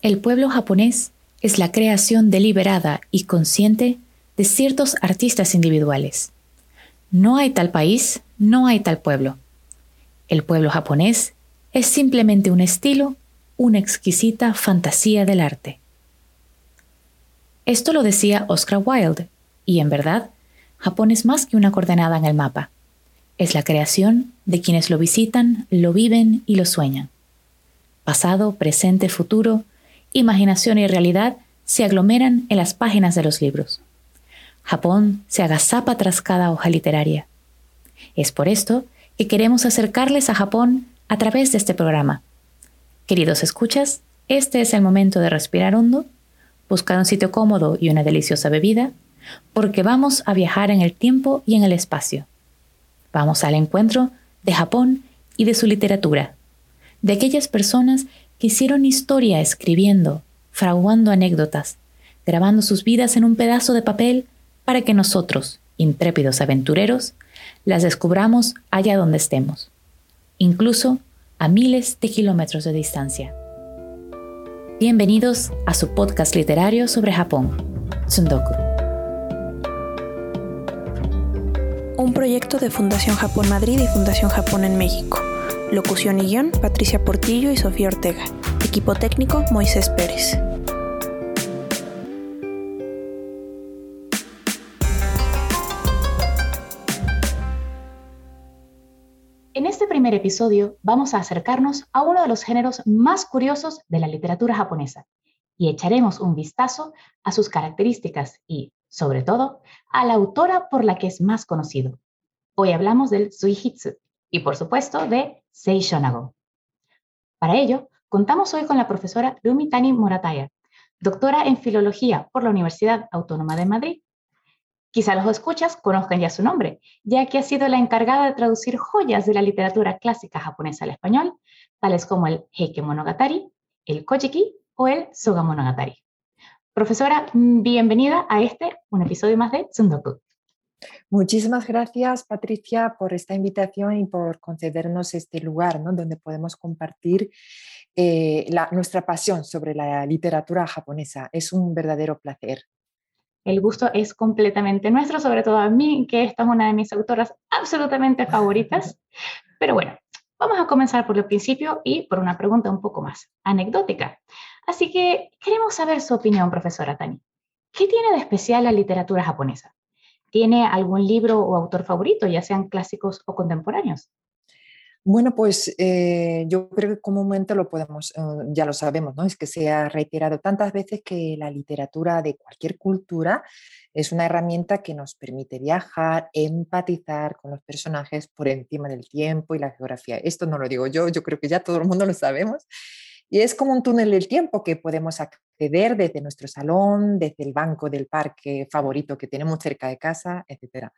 El pueblo japonés es la creación deliberada y consciente de ciertos artistas individuales. No hay tal país, no hay tal pueblo. El pueblo japonés es simplemente un estilo, una exquisita fantasía del arte. Esto lo decía Oscar Wilde, y en verdad, Japón es más que una coordenada en el mapa. Es la creación de quienes lo visitan, lo viven y lo sueñan. Pasado, presente, futuro, imaginación y realidad se aglomeran en las páginas de los libros. Japón se agazapa tras cada hoja literaria. Es por esto que queremos acercarles a Japón a través de este programa. Queridos escuchas, este es el momento de respirar hondo, buscar un sitio cómodo y una deliciosa bebida, porque vamos a viajar en el tiempo y en el espacio. Vamos al encuentro de Japón y de su literatura, de aquellas personas que hicieron historia escribiendo, fraguando anécdotas, grabando sus vidas en un pedazo de papel para que nosotros, intrépidos aventureros, las descubramos allá donde estemos, incluso a miles de kilómetros de distancia. Bienvenidos a su podcast literario sobre Japón, Tsundoku. Un proyecto de Fundación Japón Madrid y Fundación Japón en México. Locución y guion, Patricia Portillo y Sofía Ortega. Equipo técnico, Moisés Pérez. En este primer episodio vamos a acercarnos a uno de los géneros más curiosos de la literatura japonesa y echaremos un vistazo a sus características y, sobre todo, a la autora por la que es más conocido. Hoy hablamos del Suihitsu y, por supuesto, de Seishonago. Para ello, contamos hoy con la profesora Rumitani Morataya, doctora en Filología por la Universidad Autónoma de Madrid. Quizá los escuchas conozcan ya su nombre, ya que ha sido la encargada de traducir joyas de la literatura clásica japonesa al español, tales como el Heike Monogatari, el Kojiki o el Soga Monogatari. Profesora, bienvenida a este, un episodio más de Tsundoku. Muchísimas gracias, Patricia, por esta invitación y por concedernos este lugar ¿no? donde podemos compartir eh, nuestra pasión sobre la literatura japonesa. Es un verdadero placer. El gusto es completamente nuestro, sobre todo a mí, que esta es una de mis autoras absolutamente favoritas. Pero bueno, vamos a comenzar por el principio y por una pregunta un poco más anecdótica. Así que queremos saber su opinión, profesora Tani. ¿Qué tiene de especial la literatura japonesa? ¿Tiene algún libro o autor favorito, ya sean clásicos o contemporáneos? Bueno, pues eh, yo creo que comúnmente lo podemos, eh, ya lo sabemos, ¿no? Es que se ha reiterado tantas veces que la literatura de cualquier cultura es una herramienta que nos permite viajar, empatizar con los personajes por encima del tiempo y la geografía. Esto no lo digo yo, yo creo que ya todo el mundo lo sabemos. Y es como un túnel del tiempo que podemos acceder desde nuestro salón, desde el banco del parque favorito que tenemos cerca de casa, etc.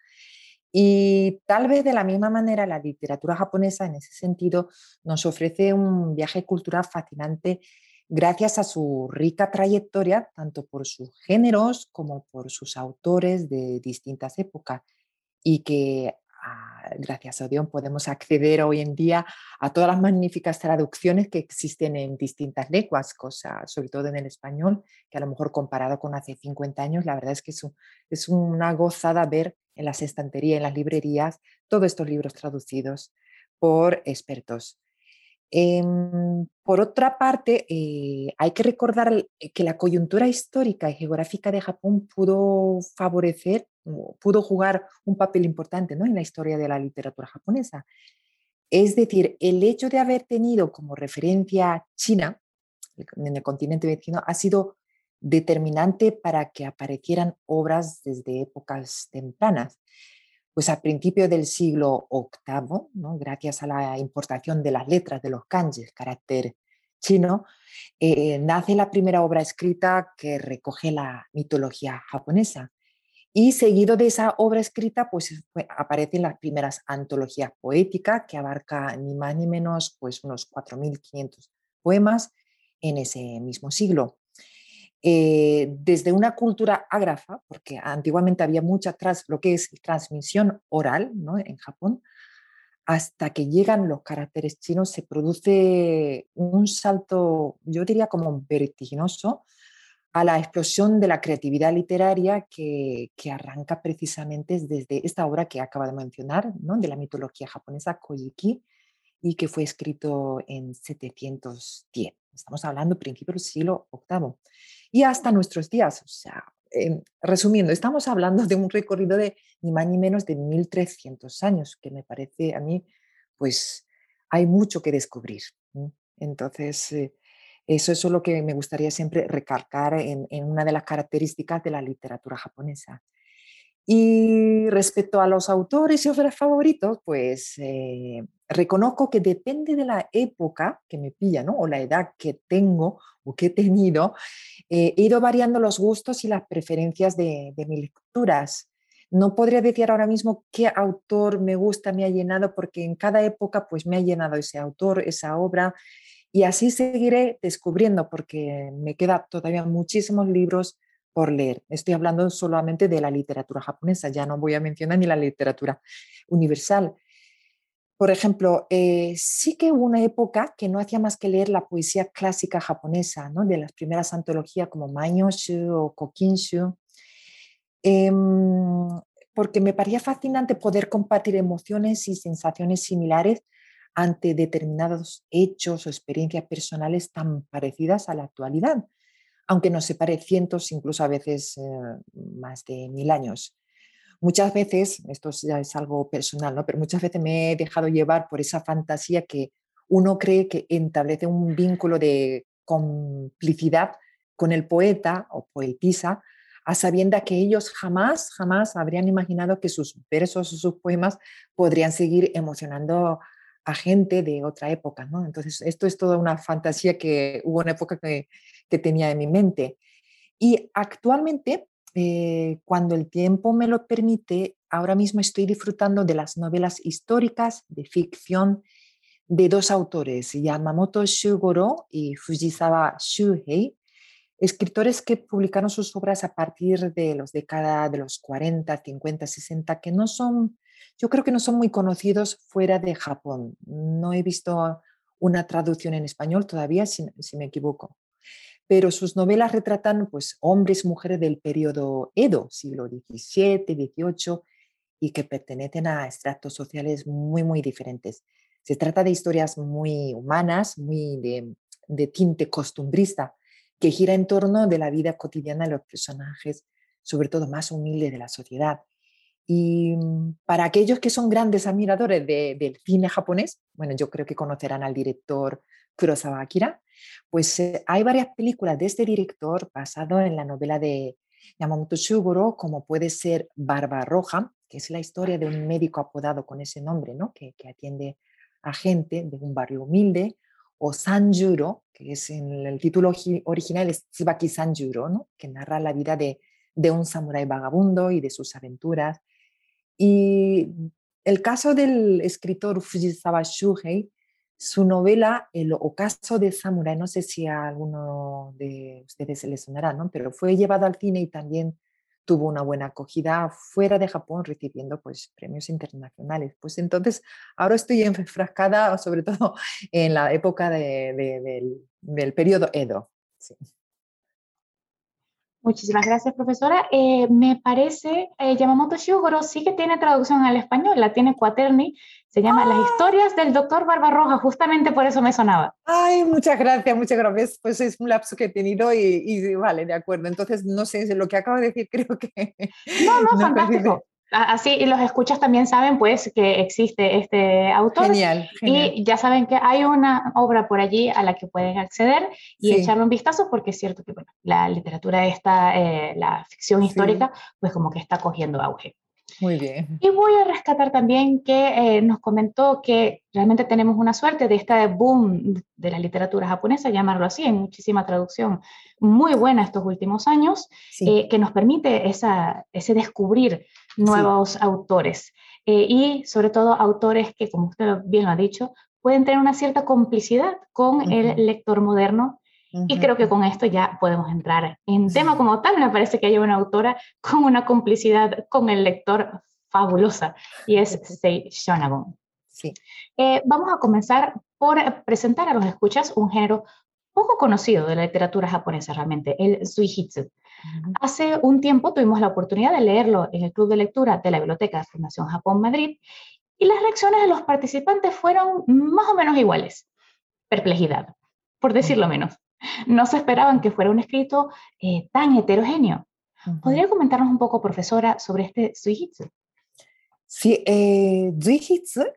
Y tal vez de la misma manera la literatura japonesa en ese sentido nos ofrece un viaje cultural fascinante gracias a su rica trayectoria, tanto por sus géneros como por sus autores de distintas épocas, y que gracias a Dios podemos acceder hoy en día a todas las magníficas traducciones que existen en distintas lenguas, cosa, sobre todo en el español, que a lo mejor comparado con hace 50 años, la verdad es que es, es una gozada ver en las estanterías, en las librerías, todos estos libros traducidos por expertos. Em, por otra parte, eh, hay que recordar que la coyuntura histórica y geográfica de Japón pudo favorecer, pudo jugar un papel importante ¿no? en la historia de la literatura japonesa. Es decir, el hecho de haber tenido como referencia China en el continente vecino ha sido determinante para que aparecieran obras desde épocas tempranas pues a principios del siglo VIII, gracias a la importación de las letras de los kanjis, carácter chino, eh, nace la primera obra escrita que recoge la mitología japonesa. Y seguido de esa obra escrita, pues aparecen las primeras antologías poéticas que abarca ni más ni menos pues unos 4.500 poemas en ese mismo siglo. Eh, desde una cultura ágrafa, porque antiguamente había mucha lo que es transmisión oral en Japón, hasta que llegan los caracteres chinos se produce un salto, yo diría como vertiginoso, a la explosión de la creatividad literaria que, arranca precisamente desde esta obra que acaba de mencionar, de la mitología japonesa, Kojiki, y que fue escrito en 710. Estamos hablando principio del siglo VIII. Y hasta nuestros días, o sea, resumiendo, estamos hablando de un recorrido de ni más ni menos de 1300 años, que me parece a mí, pues hay mucho que descubrir. Entonces, eh, eso, es lo que me gustaría siempre recalcar en, una de las características de la literatura japonesa. Y respecto a los autores y obras favoritos, pues eh, reconozco que depende de la época que me pilla, ¿no? O la edad que tengo o que he tenido, eh, he ido variando los gustos y las preferencias de, de mis lecturas. No podría decir ahora mismo qué autor me gusta, me ha llenado, porque en cada época pues me ha llenado ese autor, esa obra, y así seguiré descubriendo, porque me quedan todavía muchísimos libros por leer. Estoy hablando solamente de la literatura japonesa, ya no voy a mencionar ni la literatura universal. Por ejemplo, eh, sí que hubo una época que no hacía más que leer la poesía clásica japonesa, ¿no? de las primeras antologías como Manyoshu o Kokinshu, em, porque me parecía fascinante poder compartir emociones y sensaciones similares ante determinados hechos o experiencias personales tan parecidas a la actualidad, aunque nos separe cientos, incluso a veces eh, más de mil años muchas veces, esto ya es algo personal, ¿no? pero muchas veces me he dejado llevar por esa fantasía que uno cree que establece un vínculo de complicidad con el poeta o poetisa, a sabienda que ellos jamás, jamás habrían imaginado que sus versos o sus poemas podrían seguir emocionando a gente de otra época. ¿no? Entonces, esto es toda una fantasía que hubo una época que, que tenía en mi mente. Y actualmente eh, cuando el tiempo me lo permite, ahora mismo estoy disfrutando de las novelas históricas de ficción de dos autores, Yamamoto Shugoro y Fujisawa Shuhei, escritores que publicaron sus obras a partir de los décadas de los 40, 50, 60, que no son, yo creo que no son muy conocidos fuera de Japón. No he visto una traducción en español todavía, si me equivoco pero sus novelas retratan pues, hombres y mujeres del periodo Edo, siglo XVII, XVIII, y que pertenecen a estratos sociales muy, muy diferentes. Se trata de historias muy humanas, muy de, de tinte costumbrista, que gira en torno de la vida cotidiana de los personajes, sobre todo más humildes de la sociedad. Y mm, para aquellos que son grandes admiradores del cine japonés, bueno, yo creo que conocerán al director Kurosawa Akira, pues eh, hay varias películas de este director basado en la novela de Yamamoto Shugoro, como puede ser Barba Roja, que es la historia de un médico apodado con ese nombre, ¿no? que, atiende a gente de un barrio humilde, o Sanjuro, que es en el título original es Tsubaki Sanjuro, ¿no? que narra la vida de, de un samurái vagabundo y de sus aventuras. Y el caso del escritor Fujisawa Shuhei su novela El ocaso de Samurai, no sé si a alguno de ustedes se le sonará, ¿no? pero fue llevado al cine y también tuvo una buena acogida fuera de Japón, recibiendo pues, premios internacionales. Pues entonces, ahora estoy enfrascada sobre todo en la época del, del, periodo Edo. Muchísimas gracias, profesora. Eh, me parece, eh, Yamamoto Shugoro sí que tiene traducción al español, la tiene Quaterni, se llama Las ¡Ah! historias del doctor Barbarroja, justamente por eso me sonaba. Ay, muchas gracias, muchas gracias. Pues es un lapso que he tenido y, vale, de acuerdo. Entonces, no sé, lo que acabo de decir creo que... No, no, fantástico. Así y los escuchas también saben pues que existe este autor. Genial, Y ya saben que hay una obra por allí a la que pueden acceder y echarle un vistazo porque es cierto que bueno, la literatura esta, eh, la ficción histórica, pues como que está cogiendo auge. Muy bien. Y voy a rescatar también que eh, nos comentó que realmente tenemos una suerte de este boom de la literatura japonesa, llamarlo así, en muchísima traducción muy buena estos últimos años, eh, que nos permite esa, ese descubrir nuevos autores. Eh, y sobre todo autores que, como usted bien lo ha dicho, pueden tener una cierta complicidad con el lector moderno y creo que con esto ya podemos entrar en tema como tal. Me parece que hay una autora con una complicidad con el lector fabulosa y es Sei Shonagon. Sí. Eh, vamos a comenzar por presentar a los escuchas un género poco conocido de la literatura japonesa realmente, el suihitsu. Hace un tiempo tuvimos la oportunidad de leerlo en el club de lectura de la Biblioteca de Fundación Japón Madrid y las reacciones de los participantes fueron más o menos iguales. Perplejidad, por decirlo menos. No se esperaban que fuera un escrito eh, tan heterogéneo. ¿Podría comentarnos un poco, profesora, sobre este suihitsu? Sí, eh,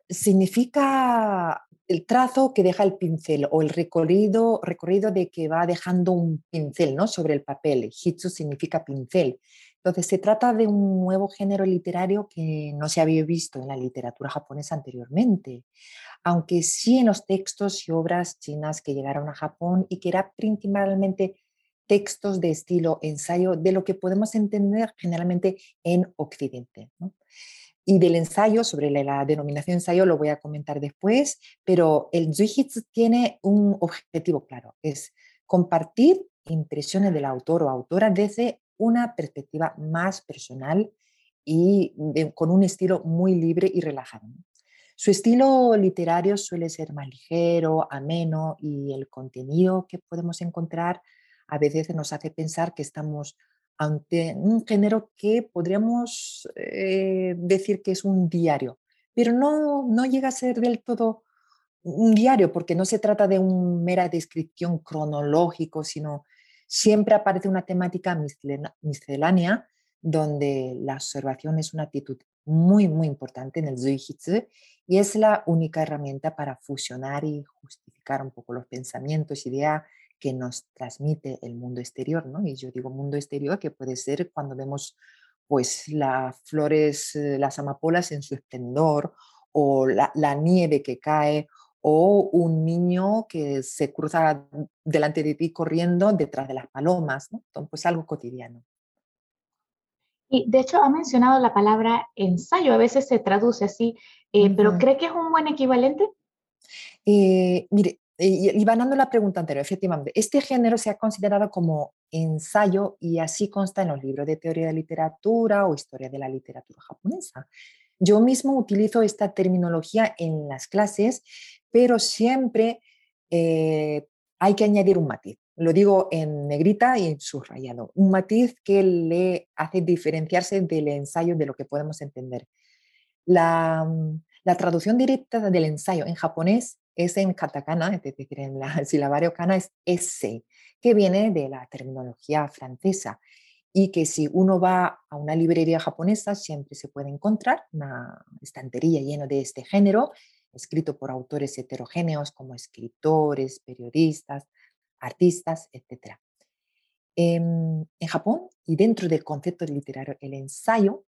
significa el trazo que deja el pincel o el recorrido, recorrido de que va dejando un pincel ¿no? sobre el papel. Hitsu significa pincel. Entonces, se trata de un nuevo género literario que no se había visto en la literatura japonesa anteriormente, aunque sí en los textos y obras chinas que llegaron a Japón y que eran principalmente textos de estilo ensayo de lo que podemos entender generalmente en Occidente. Y del ensayo, sobre la, denominación ensayo lo voy a comentar después, pero el Zuihitsu tiene un objetivo claro, es compartir impresiones del autor o autora desde una perspectiva más personal y con un estilo muy libre y relajado. Su estilo literario suele ser más ligero, ameno y el contenido que podemos encontrar a veces nos hace pensar que estamos ante un género que podríamos eh, decir que es un diario, pero no, no llega a ser del todo un diario porque no se trata de una mera descripción cronológico, sino siempre aparece una temática miscelánea donde la observación es una actitud muy, muy importante en el Zuihitsu y es la única herramienta para fusionar y justificar un poco los pensamientos, ideas que nos transmite el mundo exterior, ¿no? Y yo digo mundo exterior que puede ser cuando vemos pues las flores, eh, las amapolas en su esplendor, o la, nieve que cae, o un niño que se cruza delante de ti corriendo detrás de las palomas, ¿no? Entonces, pues algo cotidiano. Y de hecho ha mencionado la palabra ensayo, a veces se traduce así, eh, pero ¿cree que es un buen equivalente? Eh, mire, y, van dando la pregunta anterior, efectivamente, este género se ha considerado como ensayo y así consta en los libros de teoría de literatura o historia de la literatura japonesa. Yo mismo utilizo esta terminología en las clases, pero siempre eh, hay que añadir un matiz. Lo digo en negrita y en subrayado. Un matiz que le hace diferenciarse del ensayo de lo que podemos entender. La, la traducción directa del ensayo en japonés es en katakana, es decir, en la silabario kana es ese, que viene de la terminología francesa y que si uno va a una librería japonesa siempre se puede encontrar una estantería llena de este género, escrito por autores heterogéneos como escritores, periodistas, artistas, etc. En, en Japón y dentro del concepto literario, el ensayo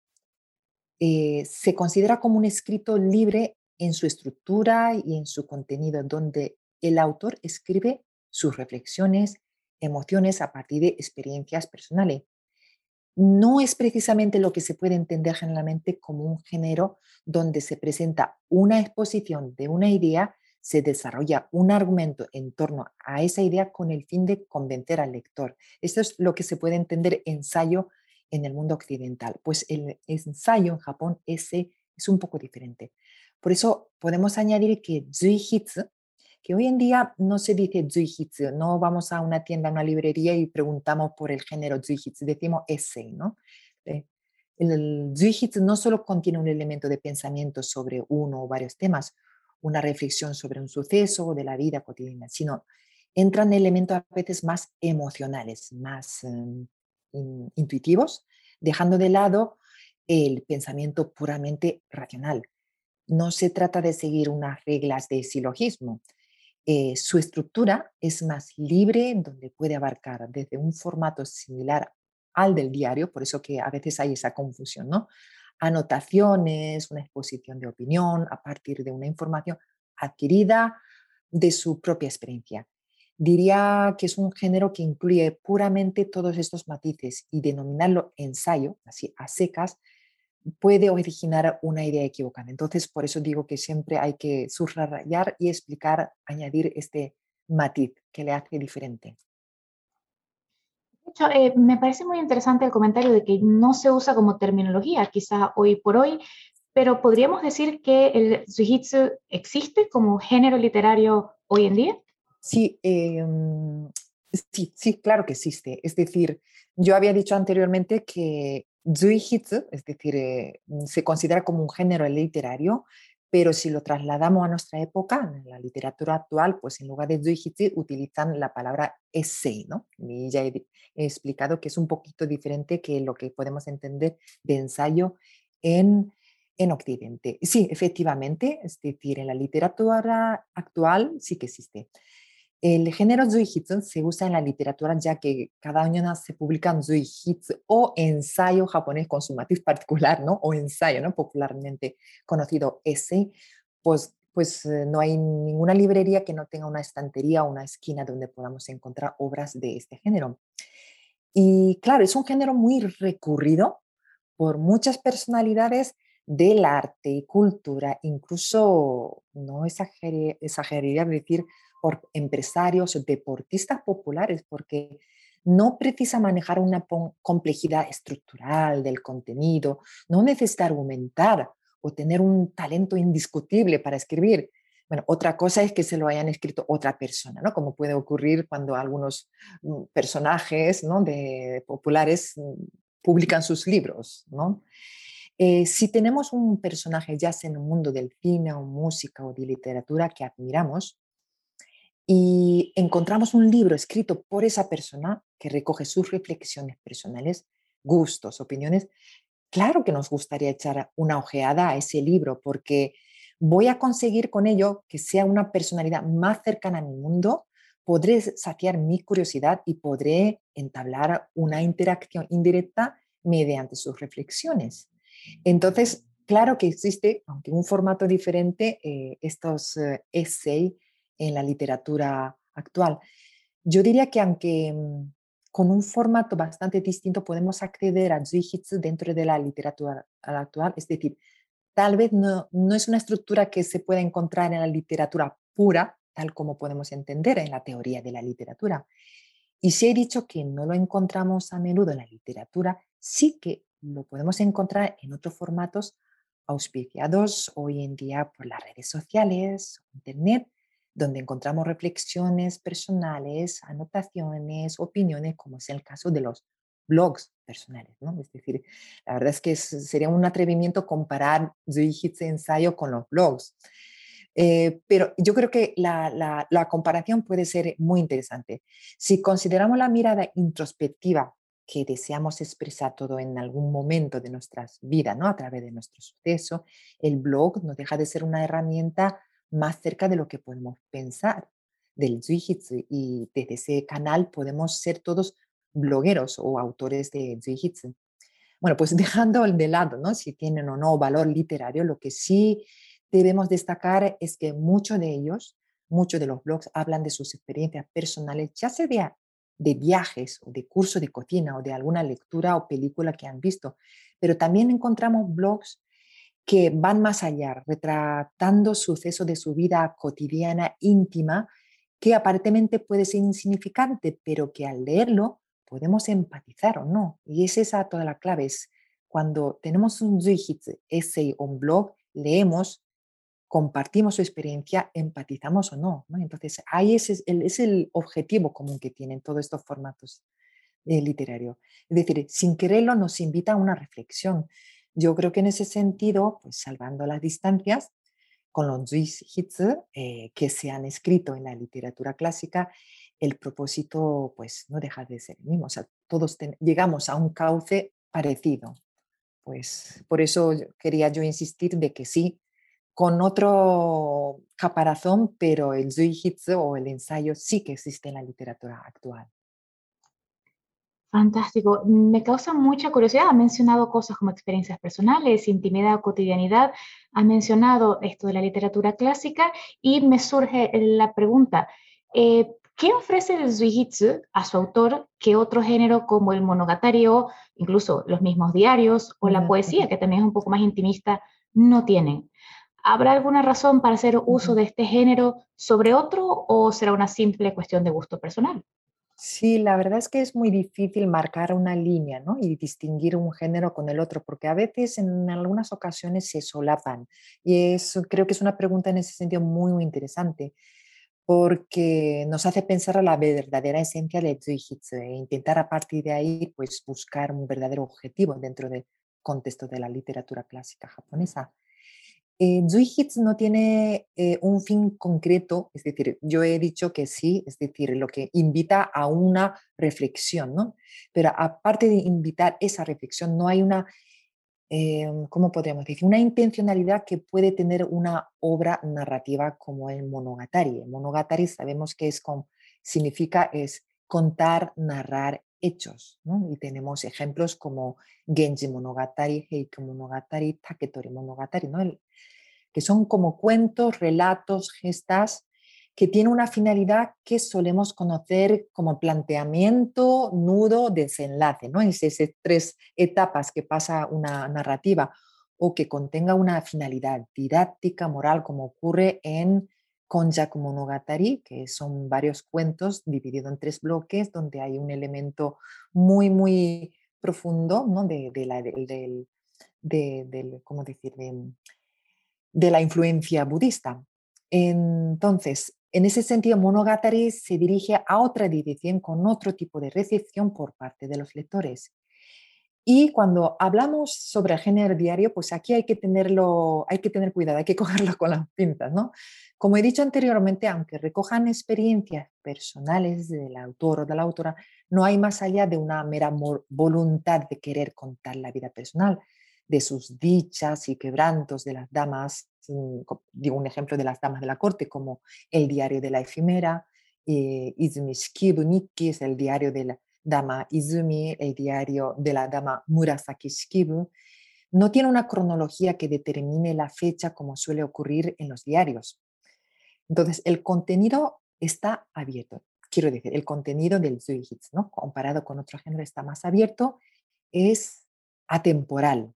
eh, se considera como un escrito libre en su estructura y en su contenido, donde el autor escribe sus reflexiones, emociones a partir de experiencias personales. No es precisamente lo que se puede entender generalmente como un género donde se presenta una exposición de una idea, se desarrolla un argumento en torno a esa idea con el fin de convencer al lector. Esto es lo que se puede entender ensayo en el mundo occidental. Pues el ensayo en Japón ese es un poco diferente. Por eso podemos añadir que Zuihitsu, que hoy en día no se dice Zuihitsu, no vamos a una tienda, a una librería y preguntamos por el género Zuihitsu, decimos essay, ¿no? Eh, el Zuihitsu no solo contiene un elemento de pensamiento sobre uno o varios temas, una reflexión sobre un suceso de la vida cotidiana, sino entran elementos a veces más emocionales, más em, intuitivos, dejando de lado el pensamiento puramente racional no se trata de seguir unas reglas de silogismo. Eh, su estructura es más libre, donde puede abarcar desde un formato similar al del diario, por eso que a veces hay esa confusión, ¿no? Anotaciones, una exposición de opinión a partir de una información adquirida de su propia experiencia. Diría que es un género que incluye puramente todos estos matices y denominarlo ensayo, así a secas, puede originar una idea equivocada. Entonces, por eso digo que siempre hay que subrayar y explicar, añadir este matiz que le hace diferente. De hecho, eh, me parece muy interesante el comentario de que no se usa como terminología, quizá hoy por hoy, pero ¿podríamos decir que el Zuihitsu existe como género literario hoy en día? Sí, em, sí, sí, claro que existe. Es decir, yo había dicho anteriormente que Zuihitsu, es decir, eh, se considera como un género literario, pero si lo trasladamos a nuestra época, en la literatura actual, pues en lugar de Zuihitsu utilizan la palabra essay, ¿no? Y ya he, he, explicado que es un poquito diferente que lo que podemos entender de ensayo en, en Occidente. Sí, efectivamente, es decir, en la literatura actual sí que existe. El género Zuihitsu se usa en la literatura ya que cada año se publican Zuihitsu o ensayo japonés con su matiz particular, ¿no? O ensayo, ¿no? Popularmente conocido ese, pues, pues eh, no hay ninguna librería que no tenga una estantería o una esquina donde podamos encontrar obras de este género. Y claro, es un género muy recurrido por muchas personalidades del arte y cultura, incluso, no exageraría decir, por empresarios deportistas populares, porque no precisa manejar una complejidad estructural del contenido, no necesita argumentar o tener un talento indiscutible para escribir. Bueno, otra cosa es que se lo hayan escrito otra persona, ¿no? Como puede ocurrir cuando algunos mm, personajes ¿no? de populares mm, publican sus libros, ¿no? Eh, si tenemos un personaje, ya sea en el mundo del cine o música o de literatura que admiramos, y encontramos un libro escrito por esa persona que recoge sus reflexiones personales, gustos, opiniones, claro que nos gustaría echar una ojeada a ese libro porque voy a conseguir con ello que sea una personalidad más cercana a mi mundo, podré saciar mi curiosidad y podré entablar una interacción indirecta mediante sus reflexiones. Entonces, claro que existe, aunque en un formato diferente, eh, estos eh, en la literatura actual. Yo diría que aunque mm, con un formato bastante distinto podemos acceder a Zuihitsu dentro de la literatura actual, es decir, tal vez no, no es una estructura que se pueda encontrar en la literatura pura, tal como podemos entender en la teoría de la literatura. Y si he dicho que no lo encontramos a menudo en la literatura, sí que lo podemos encontrar en otros formatos auspiciados hoy en día por las redes sociales, Internet, donde encontramos reflexiones personales, anotaciones, opiniones, como es el caso de los blogs personales. ¿no? Es decir, la verdad es que sería un atrevimiento comparar Zuihitsu ensayo con los blogs. Eh, pero yo creo que la, la, la, comparación puede ser muy interesante. Si consideramos la mirada introspectiva que deseamos expresar todo en algún momento de nuestras vidas, ¿no? a través de nuestro suceso, el blog no deja de ser una herramienta más cerca de lo que podemos pensar del Zuihitsu y desde ese canal podemos ser todos blogueros o autores de Zuihitsu. Bueno, pues dejando de lado ¿no? si tienen o no valor literario, lo que sí debemos destacar es que muchos de ellos, muchos de los blogs hablan de sus experiencias personales, ya sea de, de viajes o de curso de cocina o de alguna lectura o película que han visto, pero también encontramos blogs que van más allá, retratando sucesos de su vida cotidiana íntima que aparentemente puede ser insignificante, pero que al leerlo podemos empatizar o no. Y es esa toda la clave, es cuando tenemos un zuihitsu, essay o un blog, leemos, compartimos su experiencia, empatizamos o no. Entonces, ahí es el, es el objetivo común que tienen todos estos formatos eh, literarios. Es decir, sin quererlo nos invita a una reflexión. Yo creo que en ese sentido, pues salvando las distancias, con los Zuihitsu eh, que se han escrito en la literatura clásica, el propósito pues no deja de ser el mismo. O sea, todos llegamos a un cauce parecido. Pues por eso quería yo insistir de que sí, con otro caparazón, pero el Zuihitsu o el ensayo sí que existe en la literatura actual. Fantástico. Me causa mucha curiosidad. Ha mencionado cosas como experiencias personales, intimidad, cotidianidad. Ha mencionado esto de la literatura clásica y me surge la pregunta, eh, ¿qué ofrece el Zuihitsu a su autor que otro género como el monogatari incluso los mismos diarios o la poesía, que también es un poco más intimista, no tienen? ¿Habrá alguna razón para hacer uso de este género sobre otro o será una simple cuestión de gusto personal? Sí, la verdad es que es muy difícil marcar una línea ¿no? y distinguir un género con el otro, porque a veces en algunas ocasiones se solapan. Y eso creo que es una pregunta en ese sentido muy, muy interesante, porque nos hace pensar a la verdadera esencia del Zhuijitsu e intentar a partir de ahí pues, buscar un verdadero objetivo dentro del contexto de la literatura clásica japonesa. Eh, no tiene eh, un fin concreto, es decir, yo he dicho que sí, es decir, lo que invita a una reflexión, ¿no? Pero aparte de invitar esa reflexión, no hay una, eh, ¿cómo podríamos decir? Una intencionalidad que puede tener una obra narrativa como el Monogatari. El Monogatari sabemos que es con, significa es contar, narrar hechos, ¿no? Y tenemos ejemplos como Genji Monogatari, Heike Monogatari, Taketori Monogatari, ¿no? que son como cuentos, relatos, gestas que tienen una finalidad que solemos conocer como planteamiento, nudo, desenlace, ¿no? Es esas tres etapas que pasa una narrativa o que contenga una finalidad didáctica, moral, como ocurre en Konjaku Monogatari, que son varios cuentos divididos en tres bloques, donde hay un elemento muy, muy profundo. De, la, de, de la influencia budista. Entonces, en ese sentido, Monogatari se dirige a otra dirección con otro tipo de recepción por parte de los lectores. Y cuando hablamos sobre el género diario, pues aquí hay que tenerlo, hay que tener cuidado, hay que cogerlo con las pinzas, ¿no? Como he dicho anteriormente, aunque recojan experiencias personales del autor o de la autora, no hay más allá de una mera voluntad de querer contar la vida personal, de sus dichas y quebrantos de las damas, mm, digo un ejemplo de las damas de la corte, como el diario de la efimera, eh, Nikki es el diario de la dama Izumi, el diario de la dama Murasaki Shikibu, no tiene una cronología que determine la fecha como suele ocurrir en los diarios. Entonces, el contenido está abierto. Quiero decir, el contenido del Zuihits, ¿no? comparado con otro género, está más abierto, es atemporal.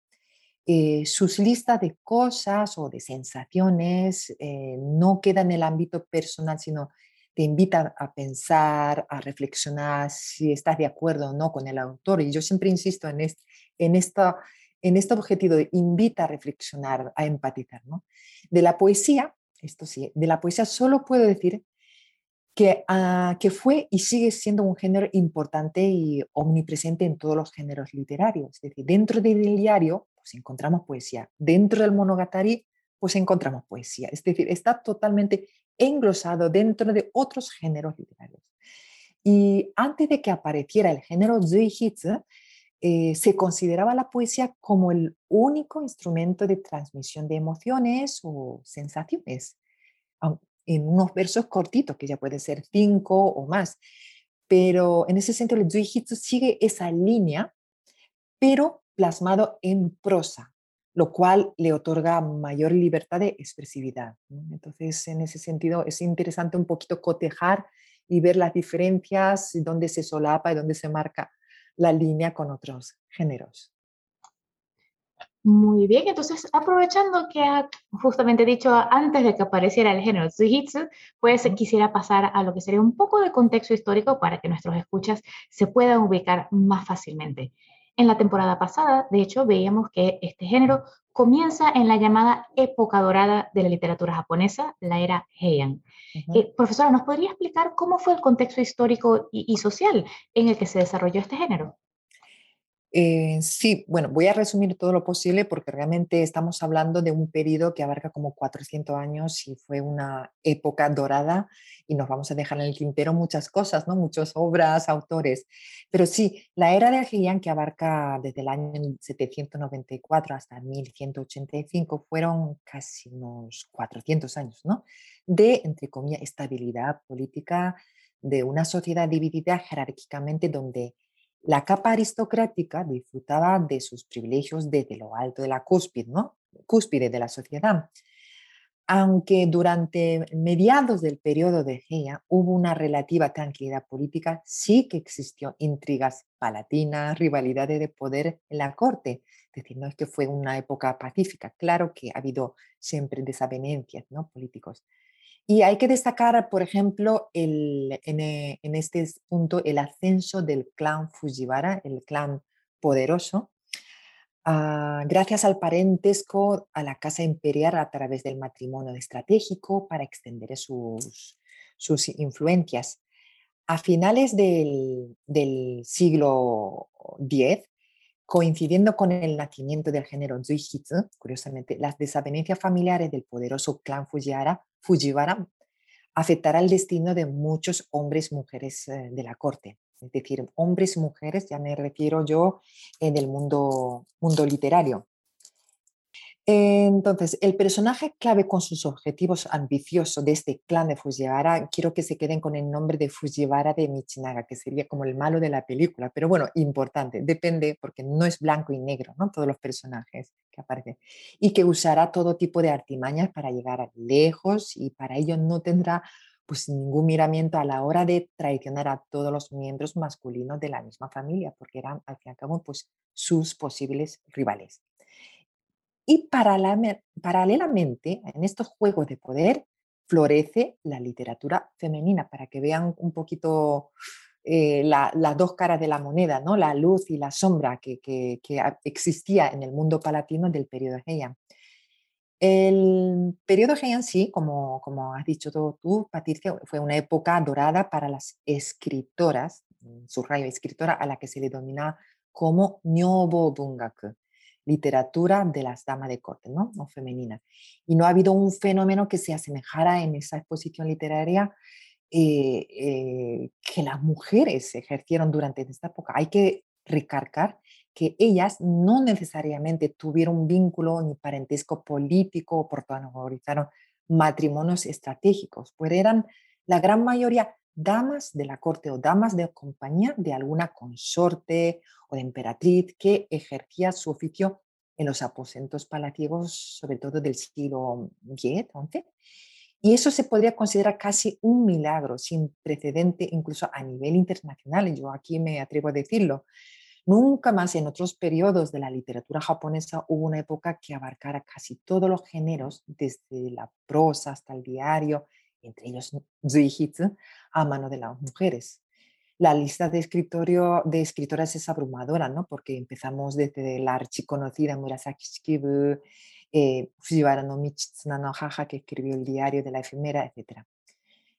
Eh, sus listas de cosas o de sensaciones eh, no quedan en el ámbito personal, sino te invitan a pensar, a reflexionar si estás de acuerdo o no con el autor. Y yo siempre insisto en, este, en, esta, en este objetivo de invita a reflexionar, a empatizar. ¿no? De la poesía, esto sí, de la poesía solo puedo decir que, ah, que fue y sigue siendo un género importante y omnipresente en todos los géneros literarios. Es decir, dentro del diario pues encontramos poesía. Dentro del monogatari, pues encontramos poesía. Es decir, está totalmente englosado dentro de otros géneros literarios. Y antes de que apareciera el género Zuihitsu, eh, se consideraba la poesía como el único instrumento de transmisión de emociones o sensaciones, en unos versos cortitos, que ya puede ser cinco o más. Pero en ese sentido, el Zuihitsu sigue esa línea, pero plasmado en prosa, lo cual le otorga mayor libertad de expresividad. Entonces, en ese sentido, es interesante un poquito cotejar y ver las diferencias, dónde se solapa y dónde se marca la línea con otros géneros. Muy bien, entonces aprovechando que ha justamente dicho antes de que apareciera el género Zujitsu, pues quisiera pasar a lo que sería un poco de contexto histórico para que nuestros escuchas se puedan ubicar más fácilmente. En la temporada pasada, de hecho, veíamos que este género comienza en la llamada época dorada de la literatura japonesa, la era Heian. Eh, profesora, ¿nos podría explicar cómo fue el contexto histórico y social en el que se desarrolló este género? Eh, sí, bueno, voy a resumir todo lo posible porque realmente estamos hablando de un periodo que abarca como 400 años y fue una época dorada y nos vamos a dejar en el tintero muchas cosas, ¿no? Muchas obras, autores. Pero sí, la era de Heian que abarca desde el año 794 hasta 1185 fueron casi unos 400 años, ¿no? De, entre comillas, estabilidad política de una sociedad dividida jerárquicamente donde la capa aristocrática disfrutaba de sus privilegios desde lo alto de la cúspide, ¿no? cúspide de la sociedad. Aunque durante mediados del periodo de Gea hubo una relativa tranquilidad política, sí que existió intrigas palatinas, rivalidades de poder en la corte. Es decir, no es que fue una época pacífica, claro que ha habido siempre desavenencias ¿no? políticos. Y hay que destacar, por ejemplo, eh, en, este punto el ascenso del clan Fujiwara, el clan poderoso, ah, gracias al parentesco a la casa imperial a través del matrimonio estratégico para extender sus, influencias. A finales del siglo X, coincidiendo con el nacimiento del género Zuihitsu, curiosamente, las desavenencias familiares del poderoso clan Fujiwara, Fujiwara afectará el destino de muchos hombres y mujeres eh, de la corte. Es decir, hombres y mujeres, ya me refiero yo en el mundo, mundo literario. Entonces, el personaje clave con sus objetivos ambiciosos de este clan de Fujiwara, quiero que se queden con el nombre de Fujiwara de Michinaga, que sería como el malo de la película, pero bueno, importante, depende porque no es blanco y negro, ¿no? Todos los personajes que aparecen. Y que usará todo tipo de artimañas para llegar lejos y para ello no tendrá pues ningún miramiento a la hora de traicionar a todos los miembros masculinos de la misma familia, porque eran al fin y al cabo pues sus posibles rivales. Y paralelamente, en estos juegos de poder, florece la literatura femenina, para que vean un poquito eh, las dos caras de la moneda, ¿no? la luz y la sombra que, que, existía en el mundo palatino del periodo Heian. El periodo Heian, sí, como, como has dicho tú, Patricia, fue una época dorada para las escritoras, subrayo escritora, a la que se le denomina como Nyobo Bungaku, literatura de las damas de corte, ¿no? ¿no? femenina. Y no ha habido un fenómeno que se asemejara en esa exposición literaria eh, eh, que las mujeres ejercieron durante esta época. Hay que recargar que ellas no necesariamente tuvieron vínculo ni parentesco político o protagonizaron matrimonios estratégicos, pues eran la gran mayoría damas de la corte o damas de compañía de alguna consorte o de emperatriz que ejercía su oficio en los aposentos palativos, sobre todo del siglo X, XI. Y eso se podría considerar casi un milagro sin precedente, incluso a nivel internacional. Yo aquí me atrevo a decirlo. Nunca más en otros periodos de la literatura japonesa hubo una época que abarcara casi todos los géneros, desde la prosa hasta el diario, entre ellos Zuihitsu, a mano de las mujeres. La lista de, escritorio, de escritoras es abrumadora, ¿no? porque empezamos desde la archiconocida Murasaki Shikibu, eh, Fujiwara no Michitsuna no Haha, que escribió el diario de la efemera, etc.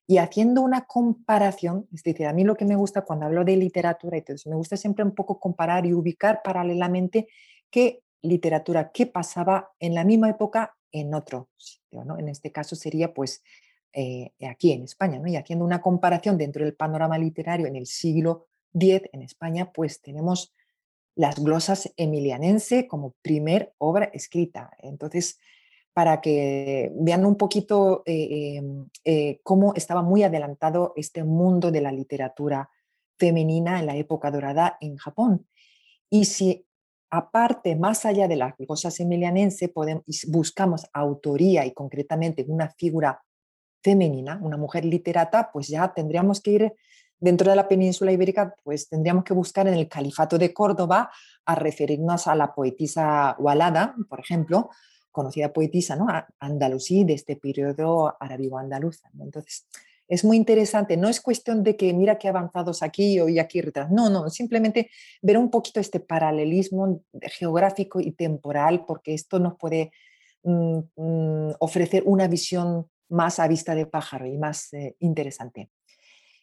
Y haciendo una comparación, es decir, a mí lo que me gusta cuando hablo de literatura, entonces me gusta siempre un poco comparar y ubicar paralelamente qué literatura, qué pasaba en la misma época en otro sitio. ¿no? En este caso sería pues eh, aquí en España, ¿no? y haciendo una comparación dentro del panorama literario en el siglo X en España, pues tenemos las glosas emilianense como primer obra escrita. Entonces, para que vean un poquito eh, em, eh, cómo estaba muy adelantado este mundo de la literatura femenina en la época dorada en Japón. Y si aparte, más allá de las glosas emilianense, podemos, buscamos autoría y concretamente una figura femenina, una mujer literata, pues ya tendríamos que ir dentro de la península ibérica, pues tendríamos que buscar en el califato de Córdoba a referirnos a la poetisa Walada, por ejemplo, conocida poetisa ¿no? andalusí de este periodo arábigo-andaluza. Entonces, es muy interesante. No es cuestión de que mira qué avanzados aquí y aquí retrás. No, no, simplemente ver un poquito este paralelismo geográfico y temporal, porque esto nos puede mm, mm, ofrecer una visión más a vista de pájaro y más eh, interesante.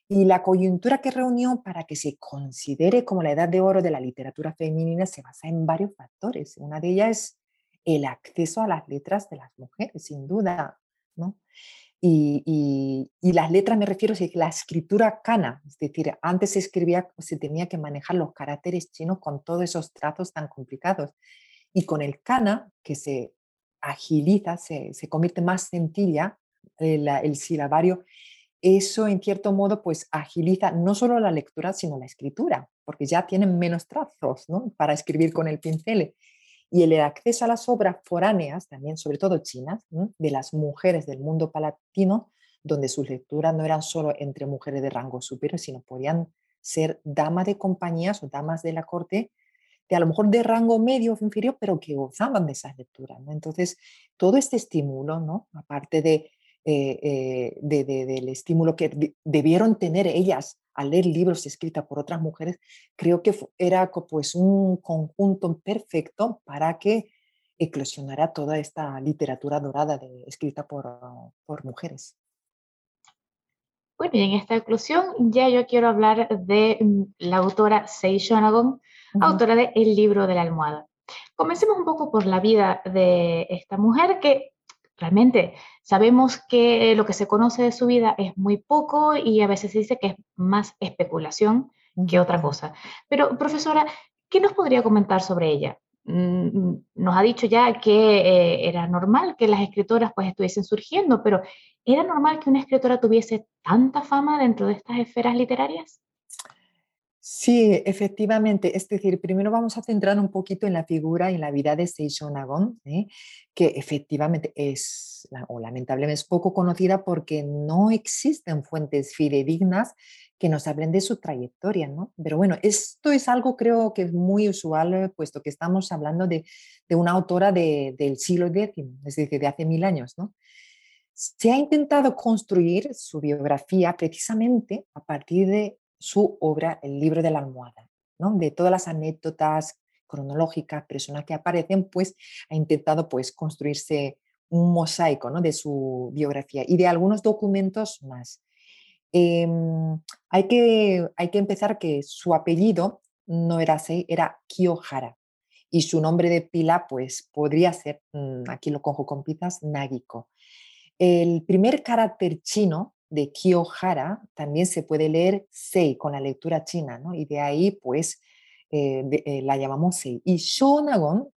Y la coyuntura que reunió para que se considere como la edad de oro de la literatura femenina se basa en varios factores. Una de ellas es el acceso a las letras de las mujeres, sin duda. ¿no? Y, y, las letras me refiero a la escritura kana, es decir, antes se escribía, se tenía que manejar los caracteres chinos con todos esos trazos tan complicados. Y con el kana, que se agiliza, se, se convierte más sencilla, el, el silabario, eso en cierto modo pues agiliza no solo la lectura, sino la escritura, porque ya tienen menos trazos ¿no? para escribir con el pincel. Y el acceso a las obras foráneas, también sobre todo chinas, de las mujeres del mundo palatino, donde sus lecturas no eran solo entre mujeres de rango superior, sino podían ser damas de compañías o damas de la corte, de a lo mejor de rango medio o inferior, pero que gozaban de esas lecturas. Entonces, todo este estímulo, ¿no? aparte de eh, del estímulo que debieron tener ellas al leer libros escritos por otras mujeres, creo que era pues un conjunto perfecto para que eclosionara toda esta literatura dorada de, escrita por, por mujeres. Bueno, y en esta eclosión ya yo quiero hablar de mm, la autora Sei Shonagon, autora de El libro de la almohada. Comencemos un poco por la vida de esta mujer que realmente sabemos que lo que se conoce de su vida es muy poco y a veces se dice que es más especulación que otra cosa. Pero, profesora, ¿qué nos podría comentar sobre ella? Mm, nos ha dicho ya que eh, era normal que las escritoras pues estuviesen surgiendo, pero ¿era normal que una escritora tuviese tanta fama dentro de estas esferas literarias? Sí, efectivamente. Es decir, primero vamos a centrar un poquito en la figura y en la vida de Seisho Nagon, ¿eh? que efectivamente es, o lamentablemente es poco conocida porque no existen fuentes fidedignas que nos hablen de su trayectoria, ¿no? Pero bueno, esto es algo creo que es muy usual, eh, puesto que estamos hablando de, una autora del siglo X, es decir, de hace mil años, ¿no? Se ha intentado construir su biografía precisamente a partir de su obra El libro de la almohada, ¿no? de todas las anécdotas cronológicas, personas que aparecen, pues ha intentado pues construirse un mosaico ¿no? de su biografía y de algunos documentos más. Em, hay, que, hay que empezar que su apellido no era Sei, era Kiyohara. Y su nombre de pila, pues podría ser, mm, aquí lo cojo con pizzas, Nagiko. El primer carácter chino de Kiyohara también se puede leer Sei con la lectura china, ¿no? Y de ahí, pues, eh, eh, la llamamos Sei. Y Shonagon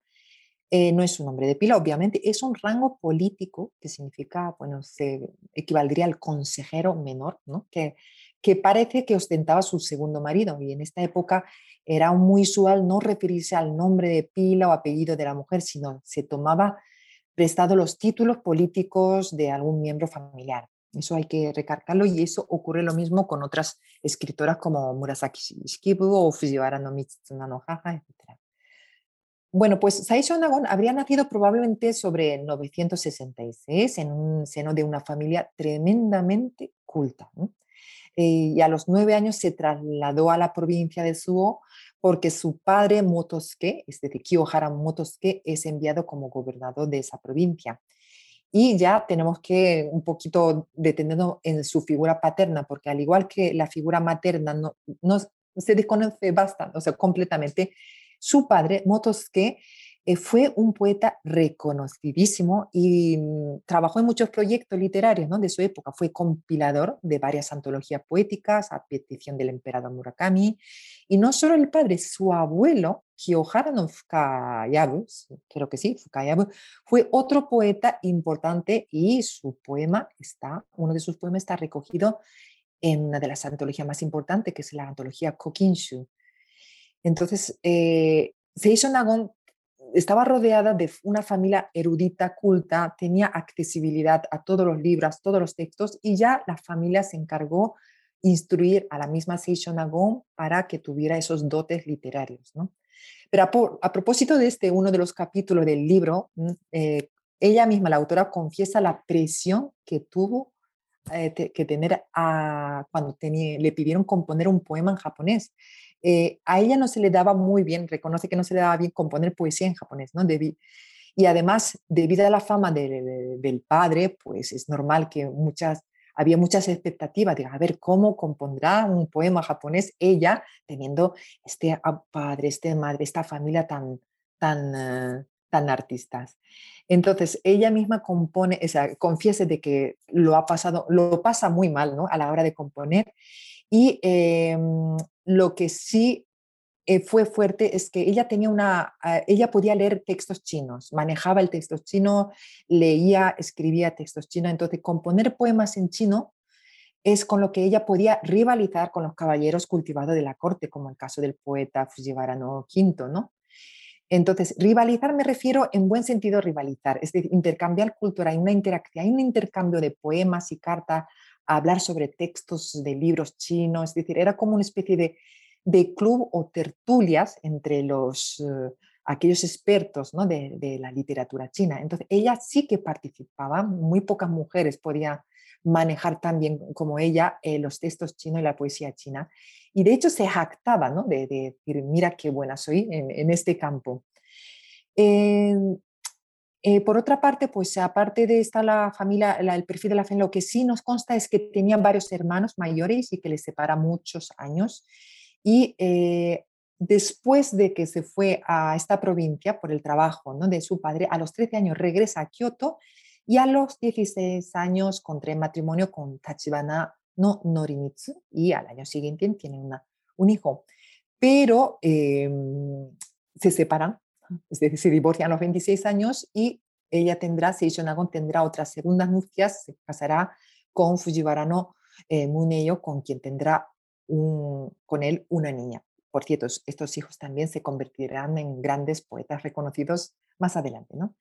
eh, no es un nombre de pila, obviamente, es un rango político que significa, bueno, se equivaldría al consejero menor, ¿no? Que, que parece que ostentaba su segundo marido. Y en esta época era muy usual no referirse al nombre de pila o apellido de la mujer, sino se tomaba prestado los títulos políticos de algún miembro familiar. Eso hay que recargarlo y eso ocurre lo mismo con otras escritoras como Murasaki Shikibu o Fujiwara no Mitsuna no Haha, etc. Bueno, pues Saisho Nagon habría nacido probablemente sobre 966 en un seno de una familia tremendamente culta. Eh, y a los nueve años se trasladó a la provincia de Suo porque su padre Motosuke, es decir, Kiyohara Motosuke, es enviado como gobernador de esa provincia. Y ya tenemos que un poquito detenernos en su figura paterna, porque al igual que la figura materna no, no se desconoce bastante, o sea, completamente, su padre, Motosuke, eh, fue un poeta reconocidísimo y mm, trabajó en muchos proyectos literarios ¿no? de su época. Fue compilador de varias antologías poéticas a petición del emperador Murakami. Y no solo el padre, su abuelo, Kiyohara no Fukayabu, creo que sí, Fukayabu, fue otro poeta importante y su poema está, uno de sus poemas está recogido en una de las antologías más importantes, que es la antología Kokinshu. Entonces, eh, Nagon estaba rodeada de una familia erudita, culta, tenía accesibilidad a todos los libros, todos los textos, y ya la familia se encargó instruir a la misma Seisho Nagon para que tuviera esos dotes literarios. ¿no? Pero a, propósito de este, uno de los capítulos del libro, eh, ella misma, la autora, confiesa la presión que tuvo eh, que tener a, cuando le pidieron componer un poema en japonés. Eh, a ella no se le daba muy bien, reconoce que no se le daba bien componer poesía en japonés, ¿no? y además, debido a la fama del padre, pues es normal que muchas, había muchas expectativas de a ver cómo compondrá un poema japonés ella, teniendo este padre, este madre, esta familia tan, tan, eh, tan artistas. Entonces, ella misma compone, o sea, confiese de que lo ha pasado, lo pasa muy mal, ¿no? A la hora de componer. Y em, lo que sí eh, fue fuerte es que ella tenía una, ah, ella podía leer textos chinos, manejaba el texto chino, leía, escribía textos chinos, entonces componer poemas en chino es con lo que ella podía rivalizar con los caballeros cultivados de la corte, como el caso del poeta Fujiwara no Quinto, ¿no? Entonces, rivalizar me refiero en buen sentido rivalizar, es decir, intercambiar cultura, hay una interacción, hay un intercambio de poemas y cartas, hablar sobre textos de libros chinos, es decir, era como una especie de, de club o tertulias entre los, eh, aquellos expertos ¿no? de, la literatura china. Entonces, ella sí que participaba, muy pocas mujeres podían manejar tan bien como ella eh, los textos chinos y la poesía china. Y de hecho se jactaba ¿no? de, decir, mira qué buena soy en, este campo. Eh, por otra parte, pues aparte de esta la familia, el perfil de la familia, lo que sí nos consta es que tenían varios hermanos mayores y que les separa muchos años. Y eh, después de que se fue a esta provincia por el trabajo de su padre, a los 13 años regresa a Kioto y a los 16 años contrae matrimonio con Tachibana no Norimitsu y al año siguiente tiene una, un hijo. Pero em, se separan, es decir, se divorcian a los 26 años y ella tendrá, Seisho Nagon tendrá otras segundas nupcias, se casará con Fujiwara no eh, Muneyo, con quien tendrá un, con él una niña. Por cierto, estos hijos también se convertirán en grandes poetas reconocidos más adelante. ¿no?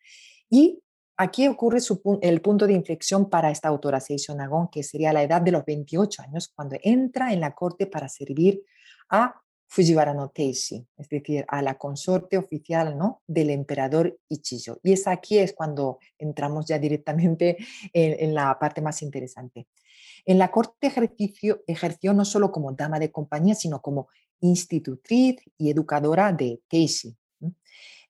Y aquí ocurre el punto de inflexión para esta autora, Seisho Nagon, que sería la edad de los 28 años, cuando entra en la corte para servir a Fujiwara no Teishi, es decir, a la consorte oficial ¿no? del emperador Ichijo. Y es aquí es cuando entramos ya directamente en, la parte más interesante. En la corte ejerció, ejerció no solo como dama de compañía, sino como institutriz y educadora de Teishi.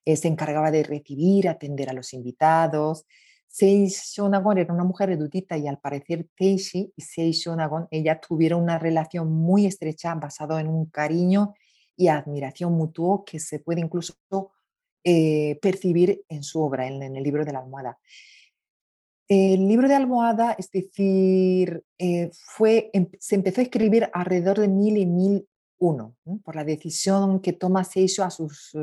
Eh, se encargaba de recibir, atender a los invitados. Seisho Nagon era una mujer erudita y al parecer Teishi y Seisho Nagon, ella tuvieron una relación muy estrecha basada en un cariño y admiración mutuo que se puede incluso eh, percibir en su obra, en, el libro de la almohada. El libro de almohada, es decir, eh, fue, em, se empezó a escribir alrededor de mil y mil uno, por la decisión que toma Seisho a sus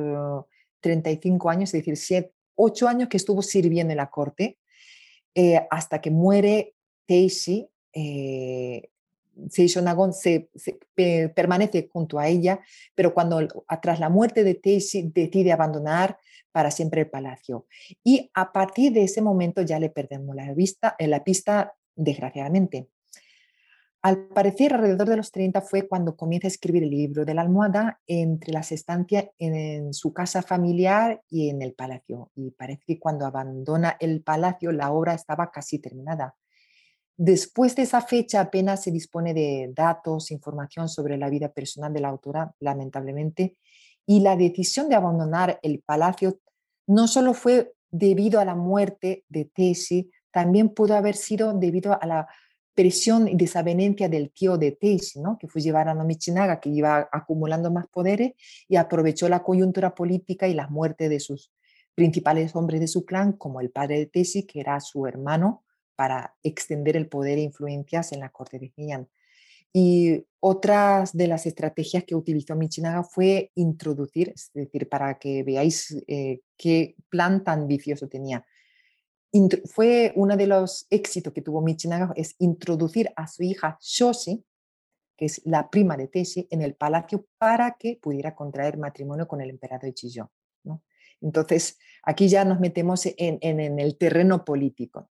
35 uh, años, es decir, siete, 8 años que estuvo sirviendo en la corte, eh, hasta que muere Teishi, eh, Seisho Nagon se, permanece junto a ella, pero cuando tras la muerte de Teishi decide abandonar para siempre el palacio. Y a partir de ese momento ya le perdemos la, vista, en la pista, desgraciadamente. Al parecer, alrededor de los 30 fue cuando comienza a escribir el libro de la almohada entre las estancias en, su casa familiar y en el palacio. Y parece que cuando abandona el palacio la obra estaba casi terminada. Después de esa fecha apenas se dispone de datos, información sobre la vida personal de la autora, lamentablemente, y la decisión de abandonar el palacio no solo fue debido a la muerte de Tesi, también pudo haber sido debido a la presión y desavenencia del tío de Teishi, ¿no? que fue llevar a Michinaga, que iba acumulando más poderes y aprovechó la coyuntura política y la muerte de sus principales hombres de su clan, como el padre de Teishi, que era su hermano, para extender el poder e influencias en la corte de Heian. Y otras de las estrategias que utilizó Michinaga fue introducir, es decir, para que veáis eh, qué plan tan vicioso tenía, fue uno de los éxitos que tuvo Michinaga es introducir a su hija Shoshi, que es la prima de Teshi, en el palacio para que pudiera contraer matrimonio con el emperador Chiyo. Entonces, aquí ya nos metemos en, en, el terreno político.